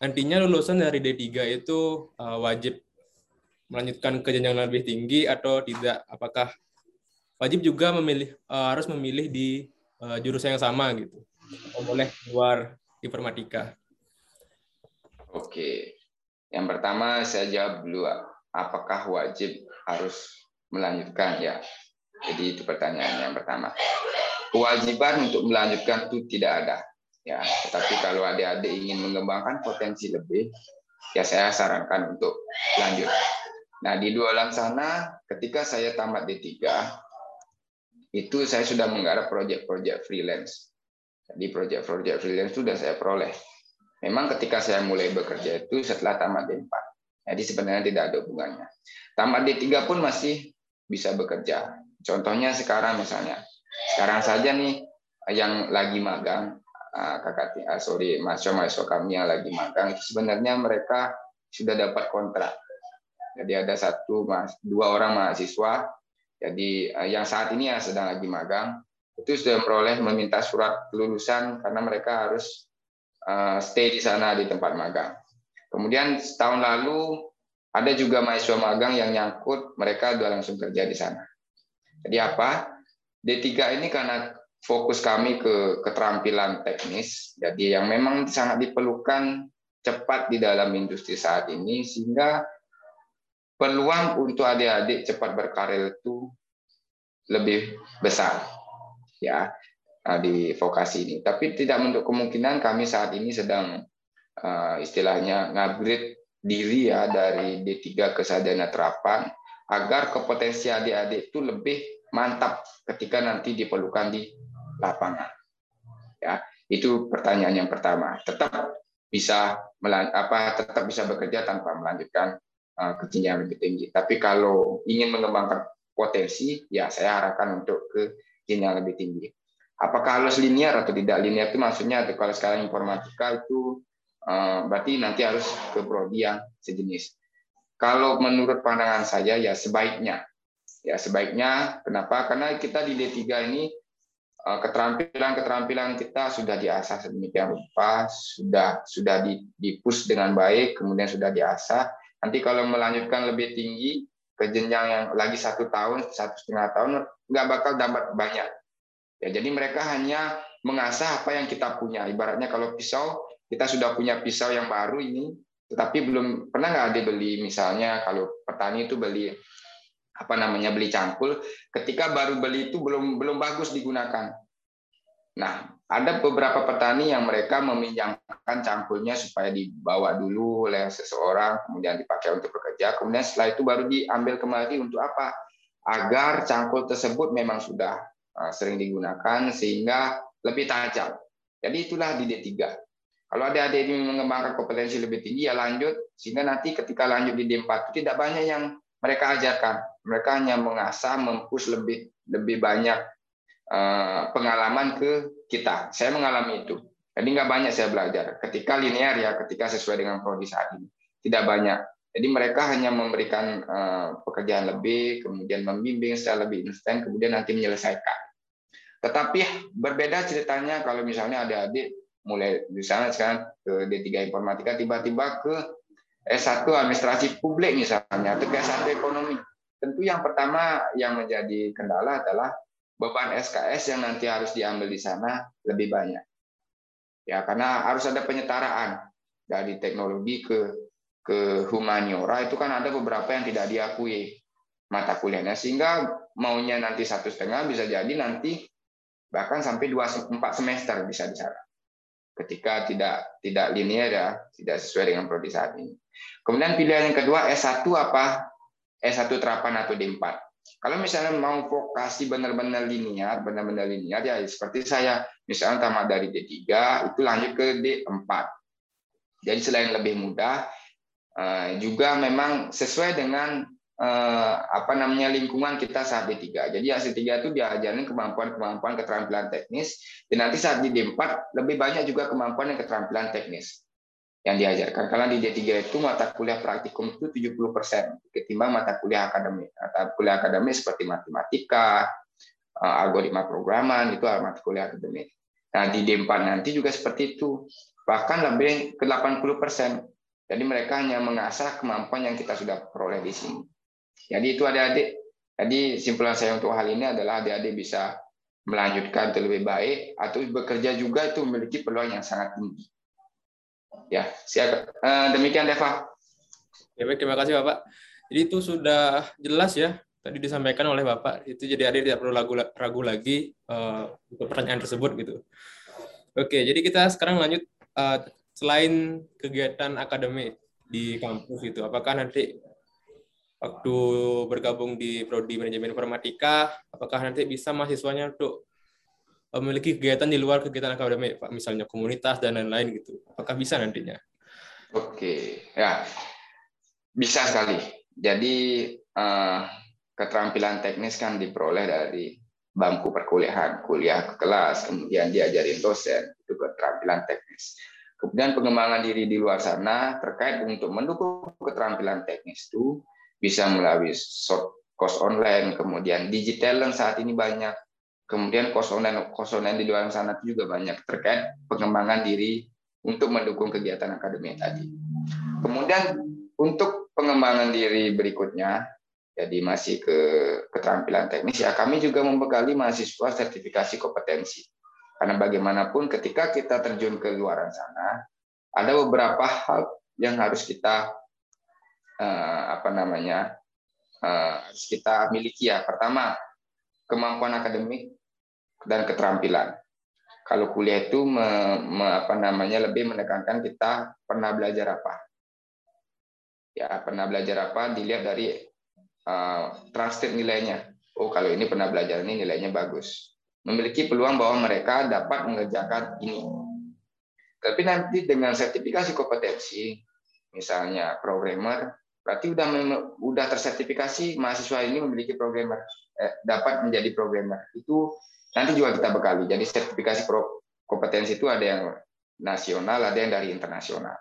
nantinya lulusan dari D3 itu uh, wajib melanjutkan ke jenjang lebih tinggi atau tidak? Apakah wajib juga memilih uh, harus memilih di uh, jurusan yang sama gitu? Atau boleh luar informatika? Oke. Yang pertama saya jawab dulu apakah wajib harus melanjutkan ya. Jadi itu pertanyaan yang pertama. Kewajiban untuk melanjutkan itu tidak ada ya. Tetapi kalau adik-adik ingin mengembangkan potensi lebih, ya saya sarankan untuk lanjut. Nah, di dua alam sana ketika saya tamat D3 itu saya sudah menggarap proyek-proyek freelance. Jadi proyek-proyek freelance sudah saya peroleh. Memang ketika saya mulai bekerja itu setelah tamat D4. Jadi sebenarnya tidak ada hubungannya. Tamat D3 pun masih bisa bekerja. Contohnya sekarang misalnya. Sekarang saja nih yang lagi magang, ah, kakak ah, sorry mahasiswa-mahasiswa kami yang lagi magang itu sebenarnya mereka sudah dapat kontrak. Jadi ada satu dua orang mahasiswa. Jadi ah, yang saat ini yang sedang lagi magang itu sudah memperoleh meminta surat kelulusan karena mereka harus Eh, stay di sana di tempat magang. Kemudian setahun lalu ada juga mahasiswa magang yang nyangkut, mereka sudah langsung kerja di sana. Jadi apa? D3 ini karena fokus kami ke keterampilan teknis, jadi yang memang sangat diperlukan cepat di dalam industri saat ini, sehingga peluang untuk adik-adik cepat berkarir itu lebih besar. Ya, Uh, di vokasi ini. Tapi tidak menutup kemungkinan kami saat ini sedang uh, istilahnya ngupgrade diri ya dari D3 ke sarjana terapan agar kompetensi adik-adik itu lebih mantap ketika nanti diperlukan di lapangan. Ya, itu pertanyaan yang pertama. Tetap bisa apa tetap bisa bekerja tanpa melanjutkan uh, ke jenjang lebih tinggi. Tapi kalau ingin mengembangkan potensi, ya saya harapkan untuk ke jenjang lebih tinggi. Apakah harus linear atau tidak linear itu maksudnya kalau sekarang informatika itu eh, berarti nanti harus ke prodi yang sejenis. Kalau menurut pandangan saya ya sebaiknya ya sebaiknya kenapa? Karena kita di D3 ini eh, keterampilan-keterampilan kita sudah diasah sedemikian rupa, sudah sudah di push dengan baik, kemudian sudah diasah. Nanti kalau melanjutkan lebih tinggi ke jenjang yang lagi satu tahun, satu setengah tahun, nggak bakal dapat banyak Ya, jadi mereka hanya mengasah apa yang kita punya. Ibaratnya kalau pisau, kita sudah punya pisau yang baru ini, tetapi belum pernah nggak ada beli misalnya kalau petani itu beli apa namanya beli cangkul, ketika baru beli itu belum belum bagus digunakan. Nah, ada beberapa petani yang mereka meminjamkan cangkulnya supaya dibawa dulu oleh seseorang, kemudian dipakai untuk bekerja, kemudian setelah itu baru diambil kembali untuk apa? Agar cangkul tersebut memang sudah Ah, sering digunakan sehingga lebih tajam. Jadi itulah di D3. Kalau adik-adik ini mengembangkan kompetensi lebih tinggi ya lanjut sehingga nanti ketika lanjut di D4 tidak banyak yang mereka ajarkan. Mereka hanya mengasah, mempush lebih lebih banyak ah, pengalaman ke kita. Saya mengalami itu. Jadi nggak banyak saya belajar. Ketika linear ya, ketika sesuai dengan prodi saat ini. Tidak banyak. Jadi mereka hanya memberikan uh, pekerjaan lebih, kemudian membimbing secara lebih instan, kemudian nanti menyelesaikan. Tetapi berbeda ceritanya kalau misalnya adik-adik mulai di sana sekarang ke D3 Informatika tiba-tiba ke S1 Administrasi Publik misalnya atau ke S1 Ekonomi. Tentu yang pertama yang menjadi kendala adalah beban SKS yang nanti harus diambil di sana lebih banyak. Ya, karena harus ada penyetaraan dari teknologi ke ke humaniora. Itu kan ada beberapa yang tidak diakui mata kuliahnya. Sehingga maunya nanti satu setengah bisa jadi nanti bahkan sampai dua empat semester bisa di sana ketika tidak tidak linear ya tidak sesuai dengan prodi saat ini. Kemudian pilihan yang kedua S1 apa? S1 terapan atau D4 kalau misalnya mau vokasi benar-benar linear benar-benar linear ya seperti saya misalnya tamat dari D3 itu lanjut ke D4 jadi selain lebih mudah Eh, juga memang sesuai dengan eh, apa namanya lingkungan kita saat D3. Jadi S3 itu diajarin kemampuan-kemampuan keterampilan teknis dan nanti saat di D4 lebih banyak juga kemampuan dan keterampilan teknis yang diajarkan. Karena di D3 itu mata kuliah praktikum itu 70% ketimbang mata kuliah akademik. Mata kuliah akademik seperti matematika, eh, algoritma programan itu mata kuliah akademik. Nah, di D4 nanti juga seperti itu. Bahkan lebih ke 80% Jadi mereka hanya mengasah kemampuan yang kita sudah peroleh di sini. Jadi itu adik-adik. Jadi simpulan saya untuk hal ini adalah adik-adik bisa melanjutkan terlebih baik atau bekerja juga itu memiliki peluang yang sangat tinggi. Ya, siap. Eh, demikian Deva. Ya, baik, terima kasih Bapak. Jadi itu sudah jelas ya tadi disampaikan oleh Bapak. Itu jadi adik tidak perlu ragu, ragu lagi uh, untuk pertanyaan tersebut gitu. Oke, jadi kita sekarang lanjut uh, selain kegiatan akademik di kampus itu, apakah nanti waktu bergabung di prodi manajemen informatika, apakah nanti bisa mahasiswanya untuk memiliki kegiatan di luar kegiatan akademik, Pak, misalnya komunitas dan lain-lain gitu. Apakah bisa nantinya? Oke, ya bisa sekali. Jadi uh, keterampilan teknis kan diperoleh dari bangku perkuliahan, kuliah ke kelas, kemudian diajarin dosen, itu keterampilan teknis. Kemudian pengembangan diri di luar sana terkait untuk mendukung keterampilan teknis itu bisa melalui short course online, kemudian digital yang saat ini banyak, kemudian online di luar sana itu juga banyak terkait pengembangan diri untuk mendukung kegiatan akademik tadi. Kemudian untuk pengembangan diri berikutnya, jadi masih ke keterampilan teknis ya, kami juga membekali mahasiswa sertifikasi kompetensi karena bagaimanapun ketika kita terjun ke luar sana, ada beberapa hal yang harus kita uh, apa namanya uh, harus kita miliki ya. Pertama, kemampuan akademik dan keterampilan. Kalau kuliah itu me, me, apa namanya lebih menekankan kita pernah belajar apa. Ya, pernah belajar apa dilihat dari uh, transkrip nilainya. Oh, kalau ini pernah belajar ini nilainya bagus memiliki peluang bahwa mereka dapat mengerjakan ini. Tapi nanti dengan sertifikasi kompetensi, misalnya programmer, berarti udah udah tersertifikasi mahasiswa ini memiliki programmer eh, dapat menjadi programmer. Itu nanti juga kita bekali. Jadi sertifikasi kompetensi itu ada yang nasional, ada yang dari internasional.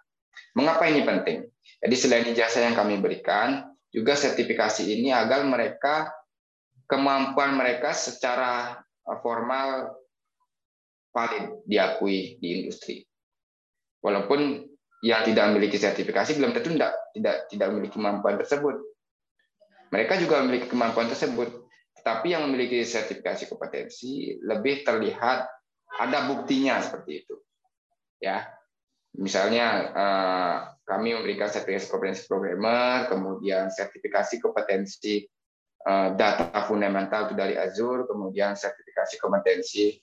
Mengapa ini penting? Jadi selain ijazah yang kami berikan, juga sertifikasi ini agar mereka kemampuan mereka secara formal valid diakui di industri. Walaupun yang tidak memiliki sertifikasi belum tentu tidak tidak tidak memiliki kemampuan tersebut. Mereka juga memiliki kemampuan tersebut, tapi yang memiliki sertifikasi kompetensi lebih terlihat ada buktinya seperti itu. Ya, misalnya eh, kami memberikan sertifikasi kompetensi programmer, kemudian sertifikasi kompetensi Eh, data fundamental itu dari Azure, kemudian sertifikasi kompetensi.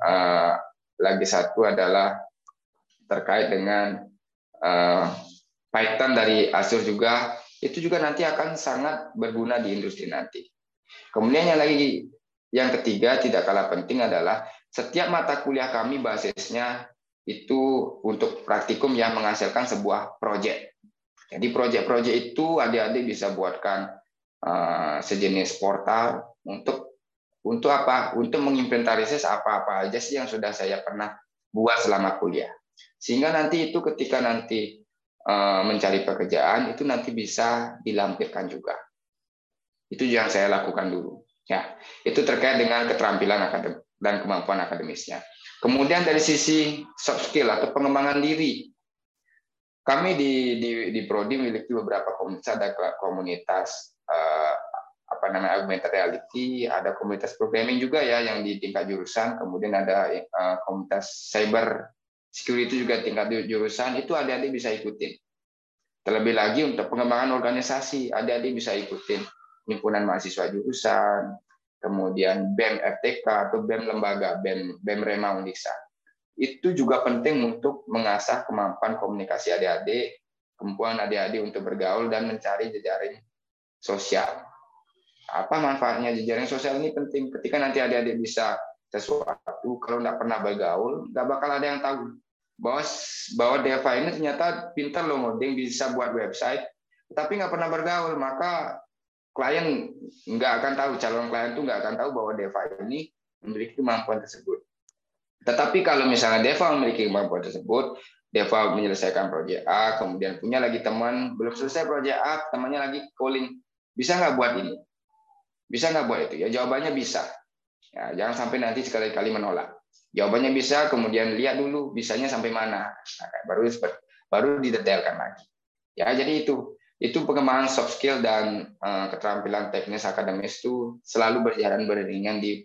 Eh, lagi satu adalah terkait dengan Python dari Azure juga, itu juga nanti akan sangat berguna di industri nanti. Kemudian yang lagi yang ketiga tidak kalah penting adalah setiap mata kuliah kami basisnya itu untuk praktikum yang menghasilkan sebuah proyek. Jadi proyek-proyek itu adik-adik bisa buatkan Eh, sejenis portal untuk untuk apa? Untuk mengimplementarisasi apa-apa aja sih yang sudah saya pernah buat selama kuliah. Sehingga nanti itu ketika nanti eh, mencari pekerjaan itu nanti bisa dilampirkan juga. Itu yang saya lakukan dulu. Ya, itu terkait dengan keterampilan akademik dan kemampuan akademisnya. Kemudian dari sisi soft skill atau pengembangan diri, kami di di, di Prodi memiliki beberapa komunitas, ada komunitas uh, apa namanya augmented reality, ada komunitas programming juga ya yang di tingkat jurusan, kemudian ada uh, komunitas cyber security juga tingkat jurusan, itu adik-adik bisa ikutin. Terlebih lagi untuk pengembangan organisasi, adik-adik bisa ikutin himpunan mahasiswa jurusan, kemudian BEM FTK atau BEM lembaga, BEM BEM Rema Unisa. Itu juga penting untuk mengasah kemampuan komunikasi adik-adik, kemampuan adik-adik untuk bergaul dan mencari jejaring sosial. Apa manfaatnya jejaring sosial ini penting. Ketika nanti adik-adik bisa sesuatu, kalau nggak pernah bergaul, nggak bakal ada yang tahu bahwa bahwa Deva ini ternyata pintar loh ngoding, bisa buat website, tapi nggak pernah bergaul, maka klien nggak akan tahu, calon klien itu nggak akan tahu bahwa Deva ini memiliki kemampuan tersebut. Tetapi kalau misalnya Deva memiliki kemampuan tersebut, Deva menyelesaikan proyek A, kemudian punya lagi teman, belum selesai proyek A, temannya lagi calling, bisa nggak buat ini? Bisa nggak buat itu? Ya jawabannya bisa. Ya, jangan sampai nanti sekali-kali menolak. Jawabannya bisa, kemudian lihat dulu bisanya sampai mana. Nah, baru baru didetailkan lagi. Ya, jadi itu itu pengembangan soft skill dan uh, keterampilan teknis akademis itu selalu berjalan beriringan di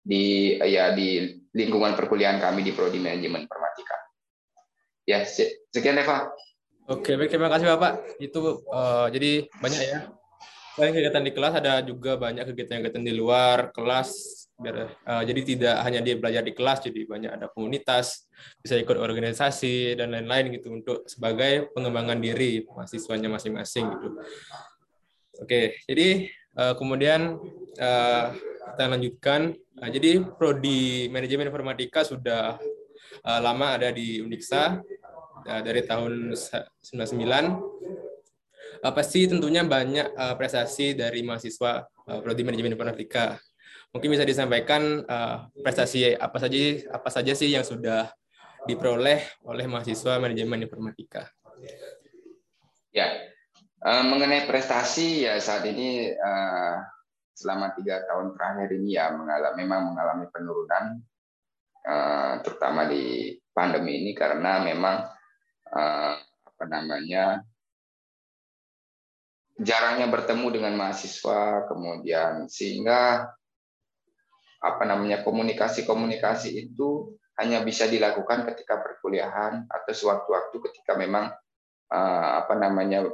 di ya di lingkungan perkuliahan kami di prodi manajemen informatika. Ya, sekian Eva. Oke, baik terima kasih Bapak. Itu uh, jadi banyak ya. Selain kegiatan di kelas ada juga banyak kegiatan-kegiatan di luar kelas biar uh, jadi tidak hanya dia belajar di kelas jadi banyak ada komunitas bisa ikut organisasi dan lain-lain gitu untuk sebagai pengembangan diri mahasiswanya masing-masing gitu. Oke jadi uh, kemudian uh, kita lanjutkan. Uh, jadi prodi manajemen informatika sudah uh, lama ada di Uniksa uh, dari tahun 99 uh, pasti tentunya banyak uh, prestasi dari mahasiswa uh, prodi manajemen informatika Mungkin bisa disampaikan uh, prestasi apa saja apa saja sih yang sudah diperoleh oleh mahasiswa manajemen informatika. Ya, uh, mengenai prestasi ya saat ini uh, selama tiga tahun terakhir ini ya mengalami memang mengalami penurunan uh, terutama di pandemi ini karena memang uh, apa namanya jarangnya bertemu dengan mahasiswa kemudian sehingga apa namanya komunikasi-komunikasi itu hanya bisa dilakukan ketika perkuliahan atau sewaktu-waktu ketika memang uh, apa namanya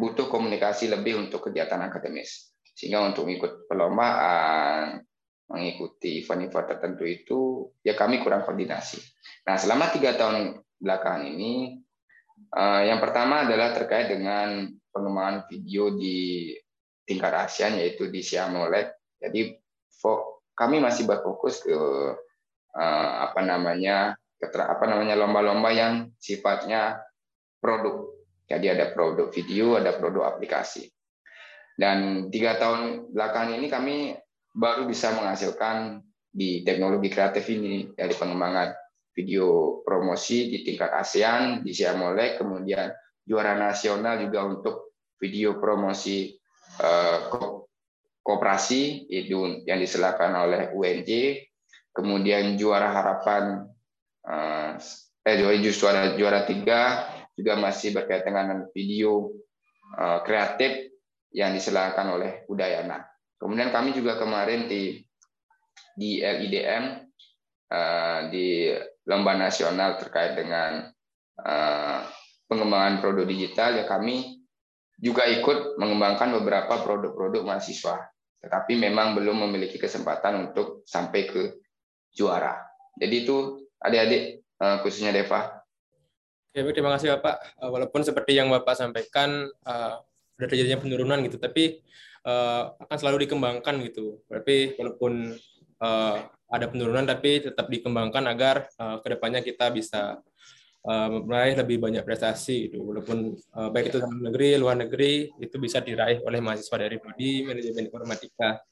butuh komunikasi lebih untuk kegiatan akademis. Sehingga untuk ikut perlombaan, mengikuti event-event tertentu itu, ya kami kurang koordinasi. Nah, selama tiga tahun belakangan ini, uh, yang pertama adalah terkait dengan pengembangan video di tingkat ASEAN, yaitu di Siamolek. Jadi, kami masih berfokus ke uh, apa namanya ketra, apa namanya lomba-lomba yang sifatnya produk. Jadi ada produk video, ada produk aplikasi. Dan tiga tahun belakangan ini kami baru bisa menghasilkan di teknologi kreatif ini dari pengembangan video promosi di tingkat ASEAN di Siamolek, kemudian juara nasional juga untuk video promosi uh, koperasi itu yang diselenggarakan oleh UNJ, kemudian juara harapan eh, eh juara juara tiga juga masih berkaitan dengan video eh, kreatif yang diselenggarakan oleh Udayana. Kemudian kami juga kemarin di di LIDM eh, di lomba nasional terkait dengan pengembangan produk digital ya kami juga ikut mengembangkan beberapa produk-produk mahasiswa, tetapi memang belum memiliki kesempatan untuk sampai ke juara. Jadi itu adik-adik eh, khususnya Deva. Oke, terima kasih Bapak. Eh, walaupun seperti yang Bapak sampaikan uh, sudah terjadinya penurunan gitu, tapi akan selalu dikembangkan gitu. Tapi walaupun ada penurunan, tapi tetap dikembangkan agar ke depannya kita bisa meraih lebih banyak prestasi itu walaupun uh, baik itu dalam negeri luar negeri itu bisa diraih oleh mahasiswa dari prodi manajemen informatika.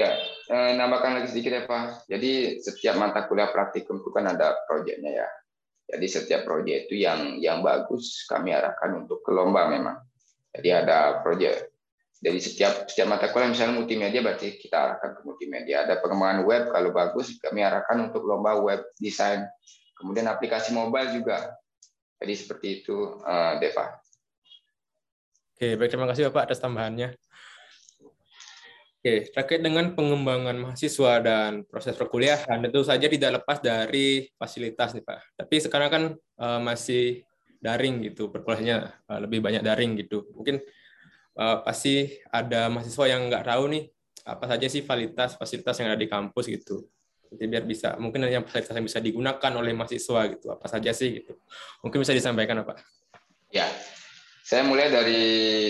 Ya eh, nambahkan lagi sedikit ya Pak. Jadi setiap mata kuliah praktikum itu kan ada proyeknya ya. Jadi setiap proyek itu yang yang bagus kami arahkan untuk ke lomba memang. Jadi ada proyek dari setiap setiap mata kuliah misalnya multimedia berarti kita arahkan ke multimedia. Ada pengembangan web kalau bagus kami arahkan untuk lomba web design Kemudian aplikasi mobile juga. Jadi seperti itu, uh, Deva. Oke, baik terima kasih Bapak atas tambahannya. Oke, terkait dengan pengembangan mahasiswa dan proses perkuliahan, tentu saja tidak lepas dari fasilitas nih Pak. Tapi sekarang kan uh, masih daring gitu, perkuliahannya uh, lebih banyak daring gitu. Mungkin uh, pasti ada mahasiswa yang nggak tahu nih apa saja sih fasilitas fasilitas yang ada di kampus gitu. Jadi biar bisa mungkin yang fasilitas yang bisa digunakan oleh mahasiswa gitu apa saja sih gitu. Mungkin bisa disampaikan apa? Ya. Saya mulai dari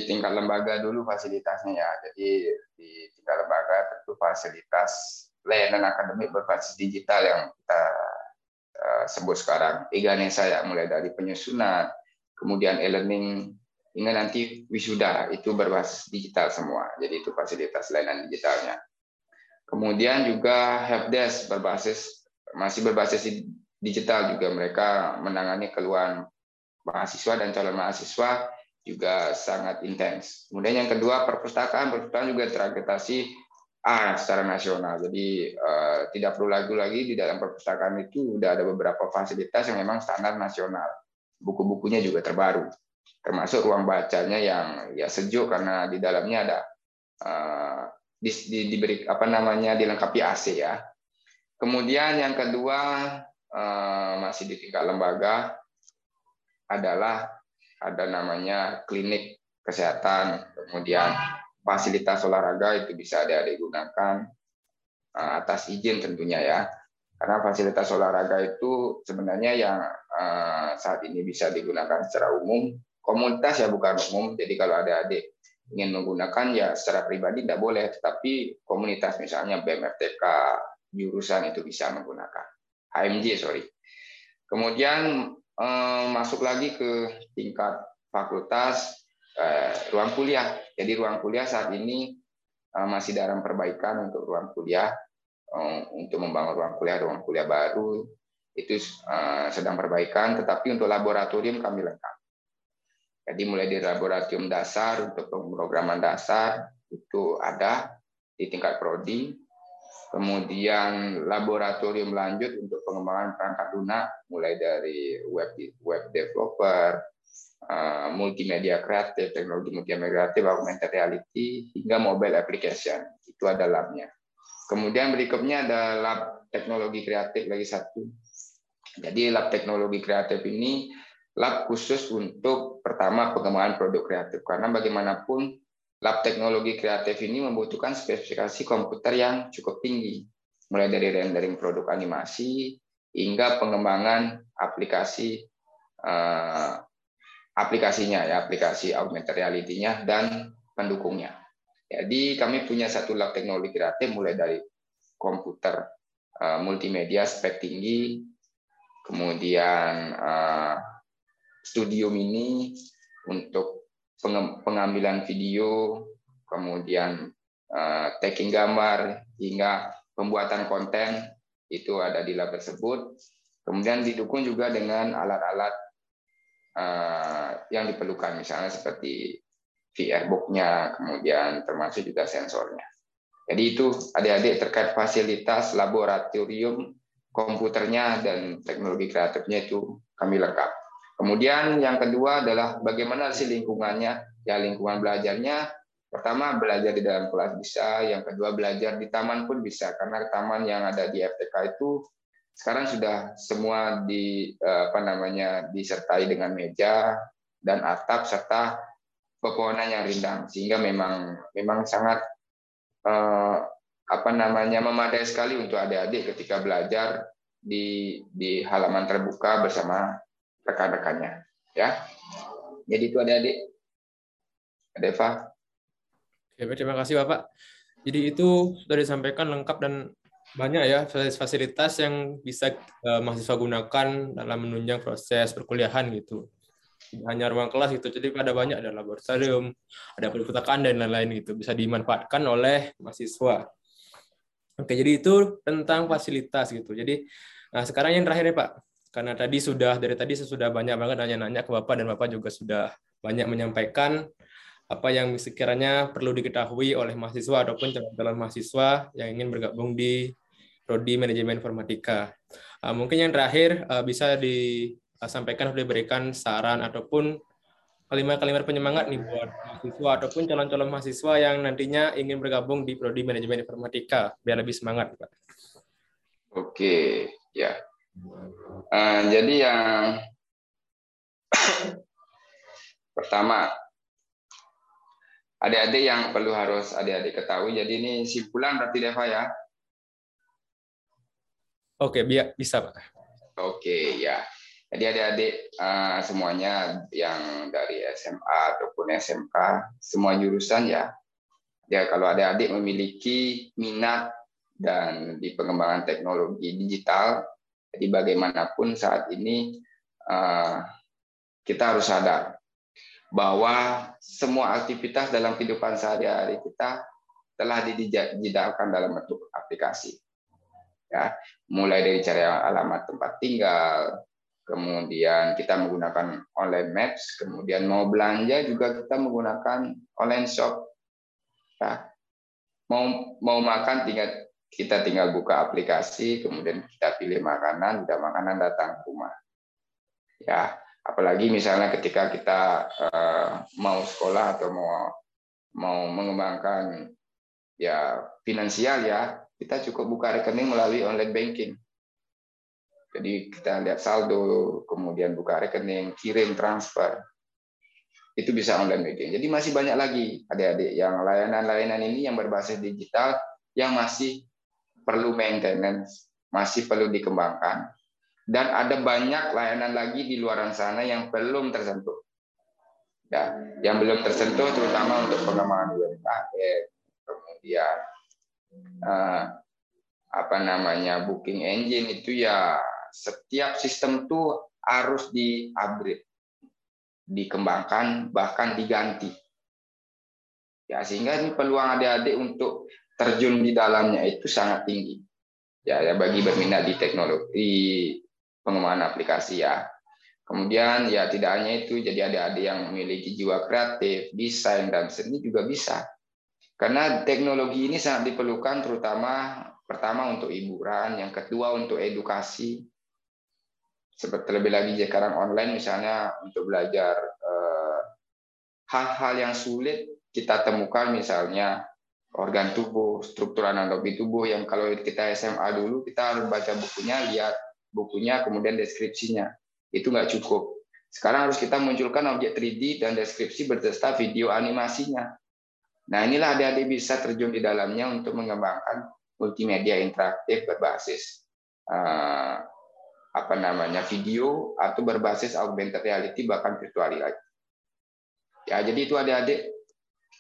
tingkat lembaga dulu fasilitasnya ya. Jadi di tingkat lembaga tentu fasilitas layanan akademik berbasis digital yang kita uh, sebut sekarang. Iganesa ya mulai dari penyusunan, kemudian e-learning hingga nanti wisuda itu berbasis digital semua. Jadi itu fasilitas layanan digitalnya. Kemudian juga helpdesk berbasis masih berbasis digital juga mereka menangani keluhan mahasiswa dan calon mahasiswa juga sangat intens. Kemudian yang kedua perpustakaan, perpustakaan juga terakreditasi A secara nasional. Jadi eh, tidak perlu lagi lagi di dalam perpustakaan itu sudah ada beberapa fasilitas yang memang standar nasional. Buku-bukunya juga terbaru. termasuk ruang bacanya yang ya sejuk karena di dalamnya ada uh, di, di, diberi apa namanya dilengkapi AC ya. Kemudian yang kedua uh, masih di tingkat lembaga adalah ada namanya klinik kesehatan, kemudian fasilitas olahraga itu bisa adik-adik gunakan uh, atas izin tentunya ya. Karena fasilitas olahraga itu sebenarnya yang uh, saat ini bisa digunakan secara umum komunitas ya bukan umum. Jadi kalau ada adik ingin menggunakan ya secara pribadi tidak boleh, tetapi komunitas misalnya BMFTK jurusan itu bisa menggunakan. HMJ sorry. Kemudian eh, masuk lagi ke tingkat fakultas eh, ruang kuliah. Jadi ruang kuliah saat ini eh, masih dalam perbaikan untuk ruang kuliah untuk membangun ruang kuliah ruang kuliah baru itu sedang perbaikan. Tetapi untuk laboratorium kami lengkap. Jadi mulai di laboratorium dasar untuk pemrograman dasar itu ada di tingkat prodi. Kemudian laboratorium lanjut untuk pengembangan perangkat lunak mulai dari web web developer, eh, multimedia kreatif, teknologi multimedia kreatif, augmented reality hingga mobile application. Itu ada labnya. Kemudian berikutnya ada lab teknologi kreatif lagi satu. Jadi lab teknologi kreatif ini lab khusus untuk pertama pengembangan produk kreatif karena bagaimanapun lab teknologi kreatif ini membutuhkan spesifikasi komputer yang cukup tinggi mulai dari rendering produk animasi hingga pengembangan aplikasi eh, aplikasinya ya aplikasi augmented reality-nya dan pendukungnya. Jadi kami punya satu lab teknologi kreatif mulai dari komputer eh, multimedia spek tinggi, kemudian studio mini untuk pengambilan video, kemudian uh, tagging gambar hingga pembuatan konten itu ada di lab tersebut. Kemudian didukung juga dengan alat-alat uh, yang diperlukan, misalnya seperti VR book-nya, kemudian termasuk juga sensornya. Jadi itu adik-adik terkait fasilitas laboratorium komputernya dan teknologi kreatifnya itu kami lengkap. Kemudian yang kedua adalah bagaimana sih lingkungannya. Ya lingkungan belajarnya pertama belajar di dalam kelas bisa, yang kedua belajar di taman pun bisa karena taman yang ada di FTK itu sekarang sudah semua di eh, apa namanya disertai dengan meja dan atap serta pepohonan yang rindang sehingga memang memang sangat eh, apa namanya memadai sekali untuk adik-adik ketika belajar di di halaman terbuka bersama rekan-rekannya. Ya, jadi itu. Ada Eva. Oke, terima kasih Bapak. Jadi itu sudah disampaikan lengkap dan banyak ya fasilitas yang bisa uh, mahasiswa gunakan dalam menunjang proses perkuliahan gitu. Hanya ruang kelas itu, jadi ada banyak ada laboratorium, ada perpustakaan dan lain-lain gitu bisa dimanfaatkan oleh mahasiswa. Oke, jadi itu tentang fasilitas gitu. Jadi, nah sekarang yang terakhir ya Pak, karena tadi sudah dari tadi saya sudah banyak banget nanya-nanya ke Bapak dan Bapak juga sudah banyak menyampaikan apa yang sekiranya perlu diketahui oleh mahasiswa ataupun calon-calon mahasiswa yang ingin bergabung di prodi manajemen informatika. Ah, mungkin yang terakhir ah, bisa disampaikan atau diberikan saran ataupun kalimat-kalimat penyemangat nih buat mahasiswa ataupun calon-calon mahasiswa yang nantinya ingin bergabung di prodi manajemen informatika biar lebih semangat, Pak. Oke, ya. Uh, jadi yang [coughs] pertama, adik-adik yang perlu harus adik-adik ketahui. Jadi ini simpulan berarti Deva ya. Oke, biar bisa Pak. Oke, ya. Jadi adik-adik uh, semuanya yang dari SMA ataupun SMK, semua jurusan ya. Ya kalau adik-adik memiliki minat dan di pengembangan teknologi digital, jadi bagaimanapun saat ini eh, kita harus sadar bahwa semua aktivitas dalam kehidupan sehari-hari kita telah dididakkan dalam bentuk aplikasi. Ya, mulai dari cari alamat tempat tinggal, kemudian kita menggunakan online maps, kemudian mau belanja juga kita menggunakan online shop. Ya. Mau mau makan tinggal kita tinggal buka aplikasi, kemudian kita pilih makanan, dan makanan datang ke rumah. Ya, Apalagi misalnya ketika kita uh, mau sekolah atau mau mau mengembangkan ya finansial ya, kita cukup buka rekening melalui online banking. Jadi kita lihat saldo, kemudian buka rekening, kirim transfer. Itu bisa online banking. Jadi masih banyak lagi adik-adik yang layanan-layanan ini yang berbasis digital yang masih perlu maintenance, masih perlu dikembangkan dan ada banyak layanan lagi di luar sana yang belum tersentuh. Ya, yang belum tersentuh terutama untuk pengembangan UMKM, kemudian eh, apa namanya booking engine itu ya setiap sistem tuh harus di-upgrade, dikembangkan bahkan diganti. Ya sehingga ini peluang adik-adik untuk terjun di dalamnya itu sangat tinggi. Ya, ya bagi berminat di teknologi pengembangan aplikasi ya. Kemudian ya tidak hanya itu, jadi adik-adik yang memiliki jiwa kreatif, desain dan seni juga bisa. Karena teknologi ini sangat diperlukan terutama pertama untuk hiburan, yang kedua untuk edukasi. Seperti lebih lagi sekarang online misalnya untuk belajar eh, hal-hal yang sulit kita temukan misalnya organ tubuh, struktur anatomi tubuh yang kalau kita SMA dulu kita harus baca bukunya, lihat bukunya, kemudian deskripsinya. Itu nggak cukup. Sekarang harus kita munculkan objek 3D dan deskripsi berserta video animasinya. Nah inilah adik-adik bisa terjun di dalamnya untuk mengembangkan multimedia interaktif berbasis uh, apa namanya video atau berbasis augmented reality bahkan virtual reality. Ya jadi itu adik-adik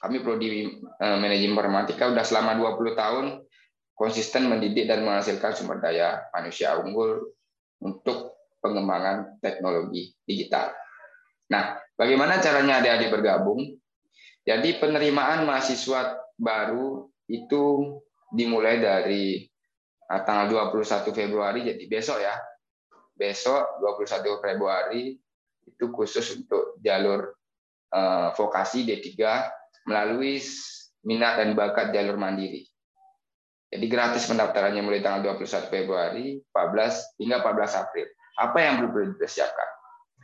kami prodi uh, manajemen informatika udah selama 20 tahun konsisten mendidik dan menghasilkan sumber daya manusia unggul untuk pengembangan teknologi digital. Nah, bagaimana caranya adik-adik bergabung? Jadi penerimaan mahasiswa baru itu dimulai dari ah, tanggal 21 Februari, jadi besok ya. Besok 21 Februari itu khusus untuk jalur eh, vokasi D3 melalui minat dan bakat jalur mandiri. Jadi gratis pendaftarannya mulai tanggal 21 Februari 14 hingga 14 April. Apa yang perlu disiapkan?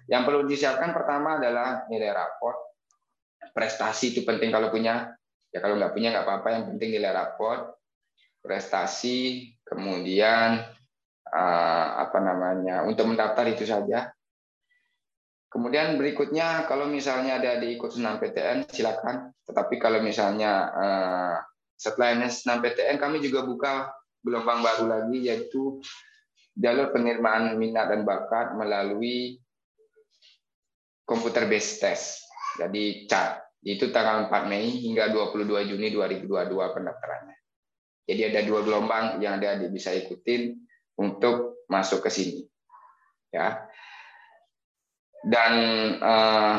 Yang perlu disiapkan pertama adalah nilai raport. Prestasi itu penting kalau punya. Ya kalau nggak punya nggak apa-apa. Yang penting nilai raport, prestasi, kemudian eh, apa namanya untuk mendaftar itu saja. Kemudian berikutnya kalau misalnya ada diikut senam PTN silakan. Tetapi kalau misalnya eh, setelah NS6 PTN kami juga buka gelombang baru lagi yaitu jalur penerimaan minat dan bakat melalui komputer based test. Jadi CAT. Itu tanggal 4 Mei hingga 22 Juni 2022 pendaftarannya. Jadi ada dua gelombang yang ada bisa ikutin untuk masuk ke sini. Ya. Dan eh,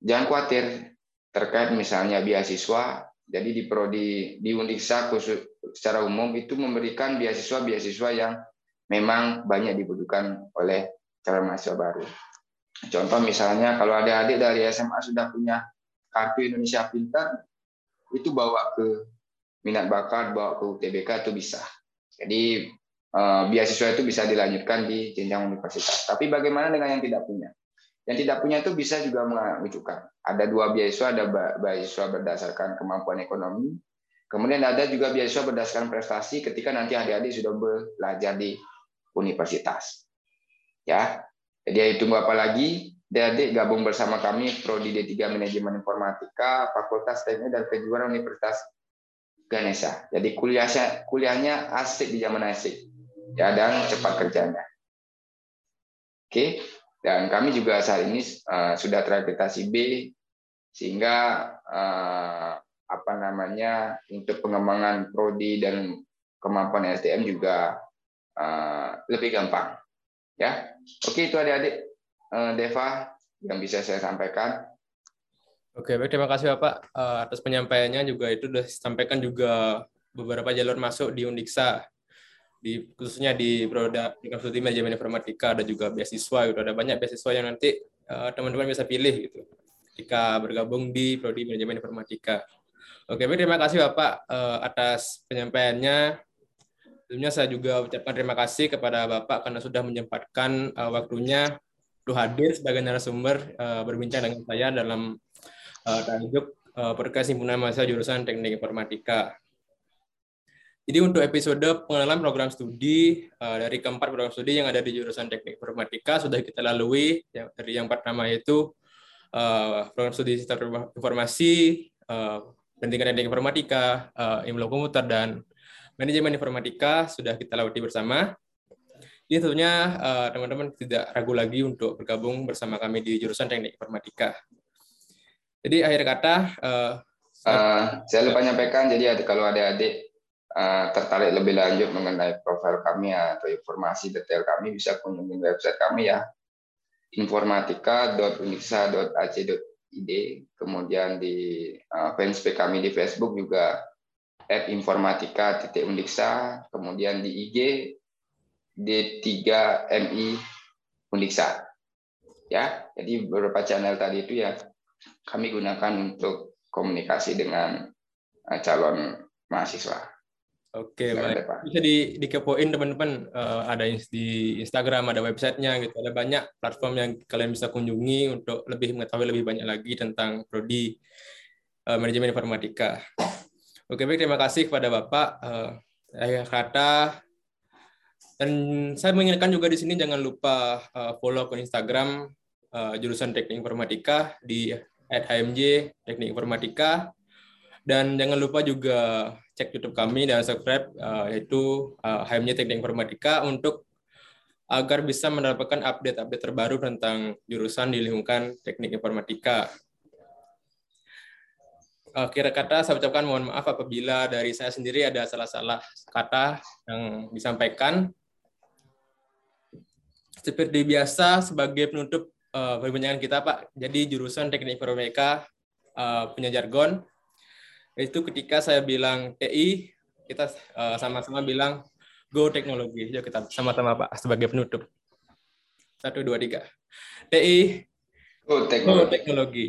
jangan khawatir terkait misalnya beasiswa jadi di prodi di Undiksa khusus secara umum itu memberikan beasiswa-beasiswa yang memang banyak dibutuhkan oleh calon mahasiswa baru. Contoh misalnya kalau ada adik dari SMA sudah punya kartu Indonesia Pintar, itu bawa ke minat bakat, bawa ke UTBK itu bisa. Jadi eh, beasiswa itu bisa dilanjutkan di jenjang universitas. Tapi bagaimana dengan yang tidak punya? Yang tidak punya itu bisa juga mengajukan. Ada dua beasiswa, ada beasiswa berdasarkan kemampuan ekonomi, kemudian ada juga beasiswa berdasarkan prestasi ketika nanti adik-adik sudah belajar di universitas. Ya, jadi tunggu apa lagi? Adik-adik gabung bersama kami Prodi D3 Manajemen Informatika, Fakultas Teknik dan Kejuaraan Universitas Ganesha. Jadi kuliahnya kuliahnya asik di zaman asik. Ya dan cepat kerjanya. Oke. Dan kami juga saat ini uh, sudah terakreditasi B sehingga uh, apa namanya untuk pengembangan prodi dan kemampuan SDM juga uh, lebih gampang. Ya, oke itu adik-adik uh, Deva yang bisa saya sampaikan. Oke, baik terima kasih Bapak atas penyampaiannya juga itu sudah disampaikan juga beberapa jalur masuk di Undiksa di khususnya di produk program studi manajemen informatika ada juga beasiswa gitu ada banyak beasiswa yang nanti eh, teman-teman uh, bisa pilih gitu ketika bergabung di prodi manajemen informatika. Oke, terima kasih Bapak uh, atas penyampaiannya. Sebelumnya saya juga ucapkan terima kasih kepada Bapak karena sudah menyempatkan uh, waktunya hadir sebagai narasumber uh, berbincang dengan saya dalam uh, tajuk uh, himpunan mahasiswa jurusan Teknik Informatika. Jadi untuk episode pengenalan program studi uh, dari keempat program studi yang ada di jurusan Teknik Informatika sudah kita lalui ya, dari yang pertama yaitu uh, program studi sistem informasi, uh, pendidikan teknik informatika, ilmu komputer dan manajemen informatika sudah kita lalui bersama. Jadi tentunya eh, teman-teman tidak ragu lagi untuk bergabung bersama kami di jurusan teknik informatika. Jadi akhir kata, uh, saya lupa nyampaikan. Jadi kalau ada adik tertarik lebih lanjut mengenai profil kami atau informasi detail kami bisa kunjungi website kami ya informatika.uniksa.ac.id kemudian di uh, fanspage kami di Facebook juga at informatika.uniksa kemudian di IG D3MI Uniksa. Ya, jadi beberapa channel tadi itu ya kami gunakan untuk komunikasi dengan uh, calon mahasiswa. Oke, baik. Bisa di dikepoin teman-teman uh, ada di Instagram, ada websitenya gitu. Ada banyak platform yang kalian bisa kunjungi untuk lebih mengetahui lebih banyak lagi tentang prodi uh, manajemen informatika. Oke, baik. Terima kasih kepada Bapak. Uh, kata dan saya mengingatkan juga di sini jangan lupa uh, follow ke Instagram uh, jurusan Teknik Informatika di @hmj Teknik Informatika dan jangan lupa juga cek YouTube kami dan subscribe uh, yaitu uh, HMJ Teknik Informatika untuk agar bisa mendapatkan update-update terbaru tentang jurusan di lingkungan teknik informatika. Uh, kira kata saya ucapkan mohon maaf apabila dari saya sendiri ada salah-salah kata yang disampaikan. Seperti biasa sebagai penutup uh, perbincangan kita Pak, jadi jurusan teknik informatika uh, punya jargon, itu ketika saya bilang TI, kita uh, sama-sama bilang Go Teknologi. Yuk kita sama-sama Pak sebagai penutup. Satu, dua, tiga. TI, Go Teknologi. Go teknologi.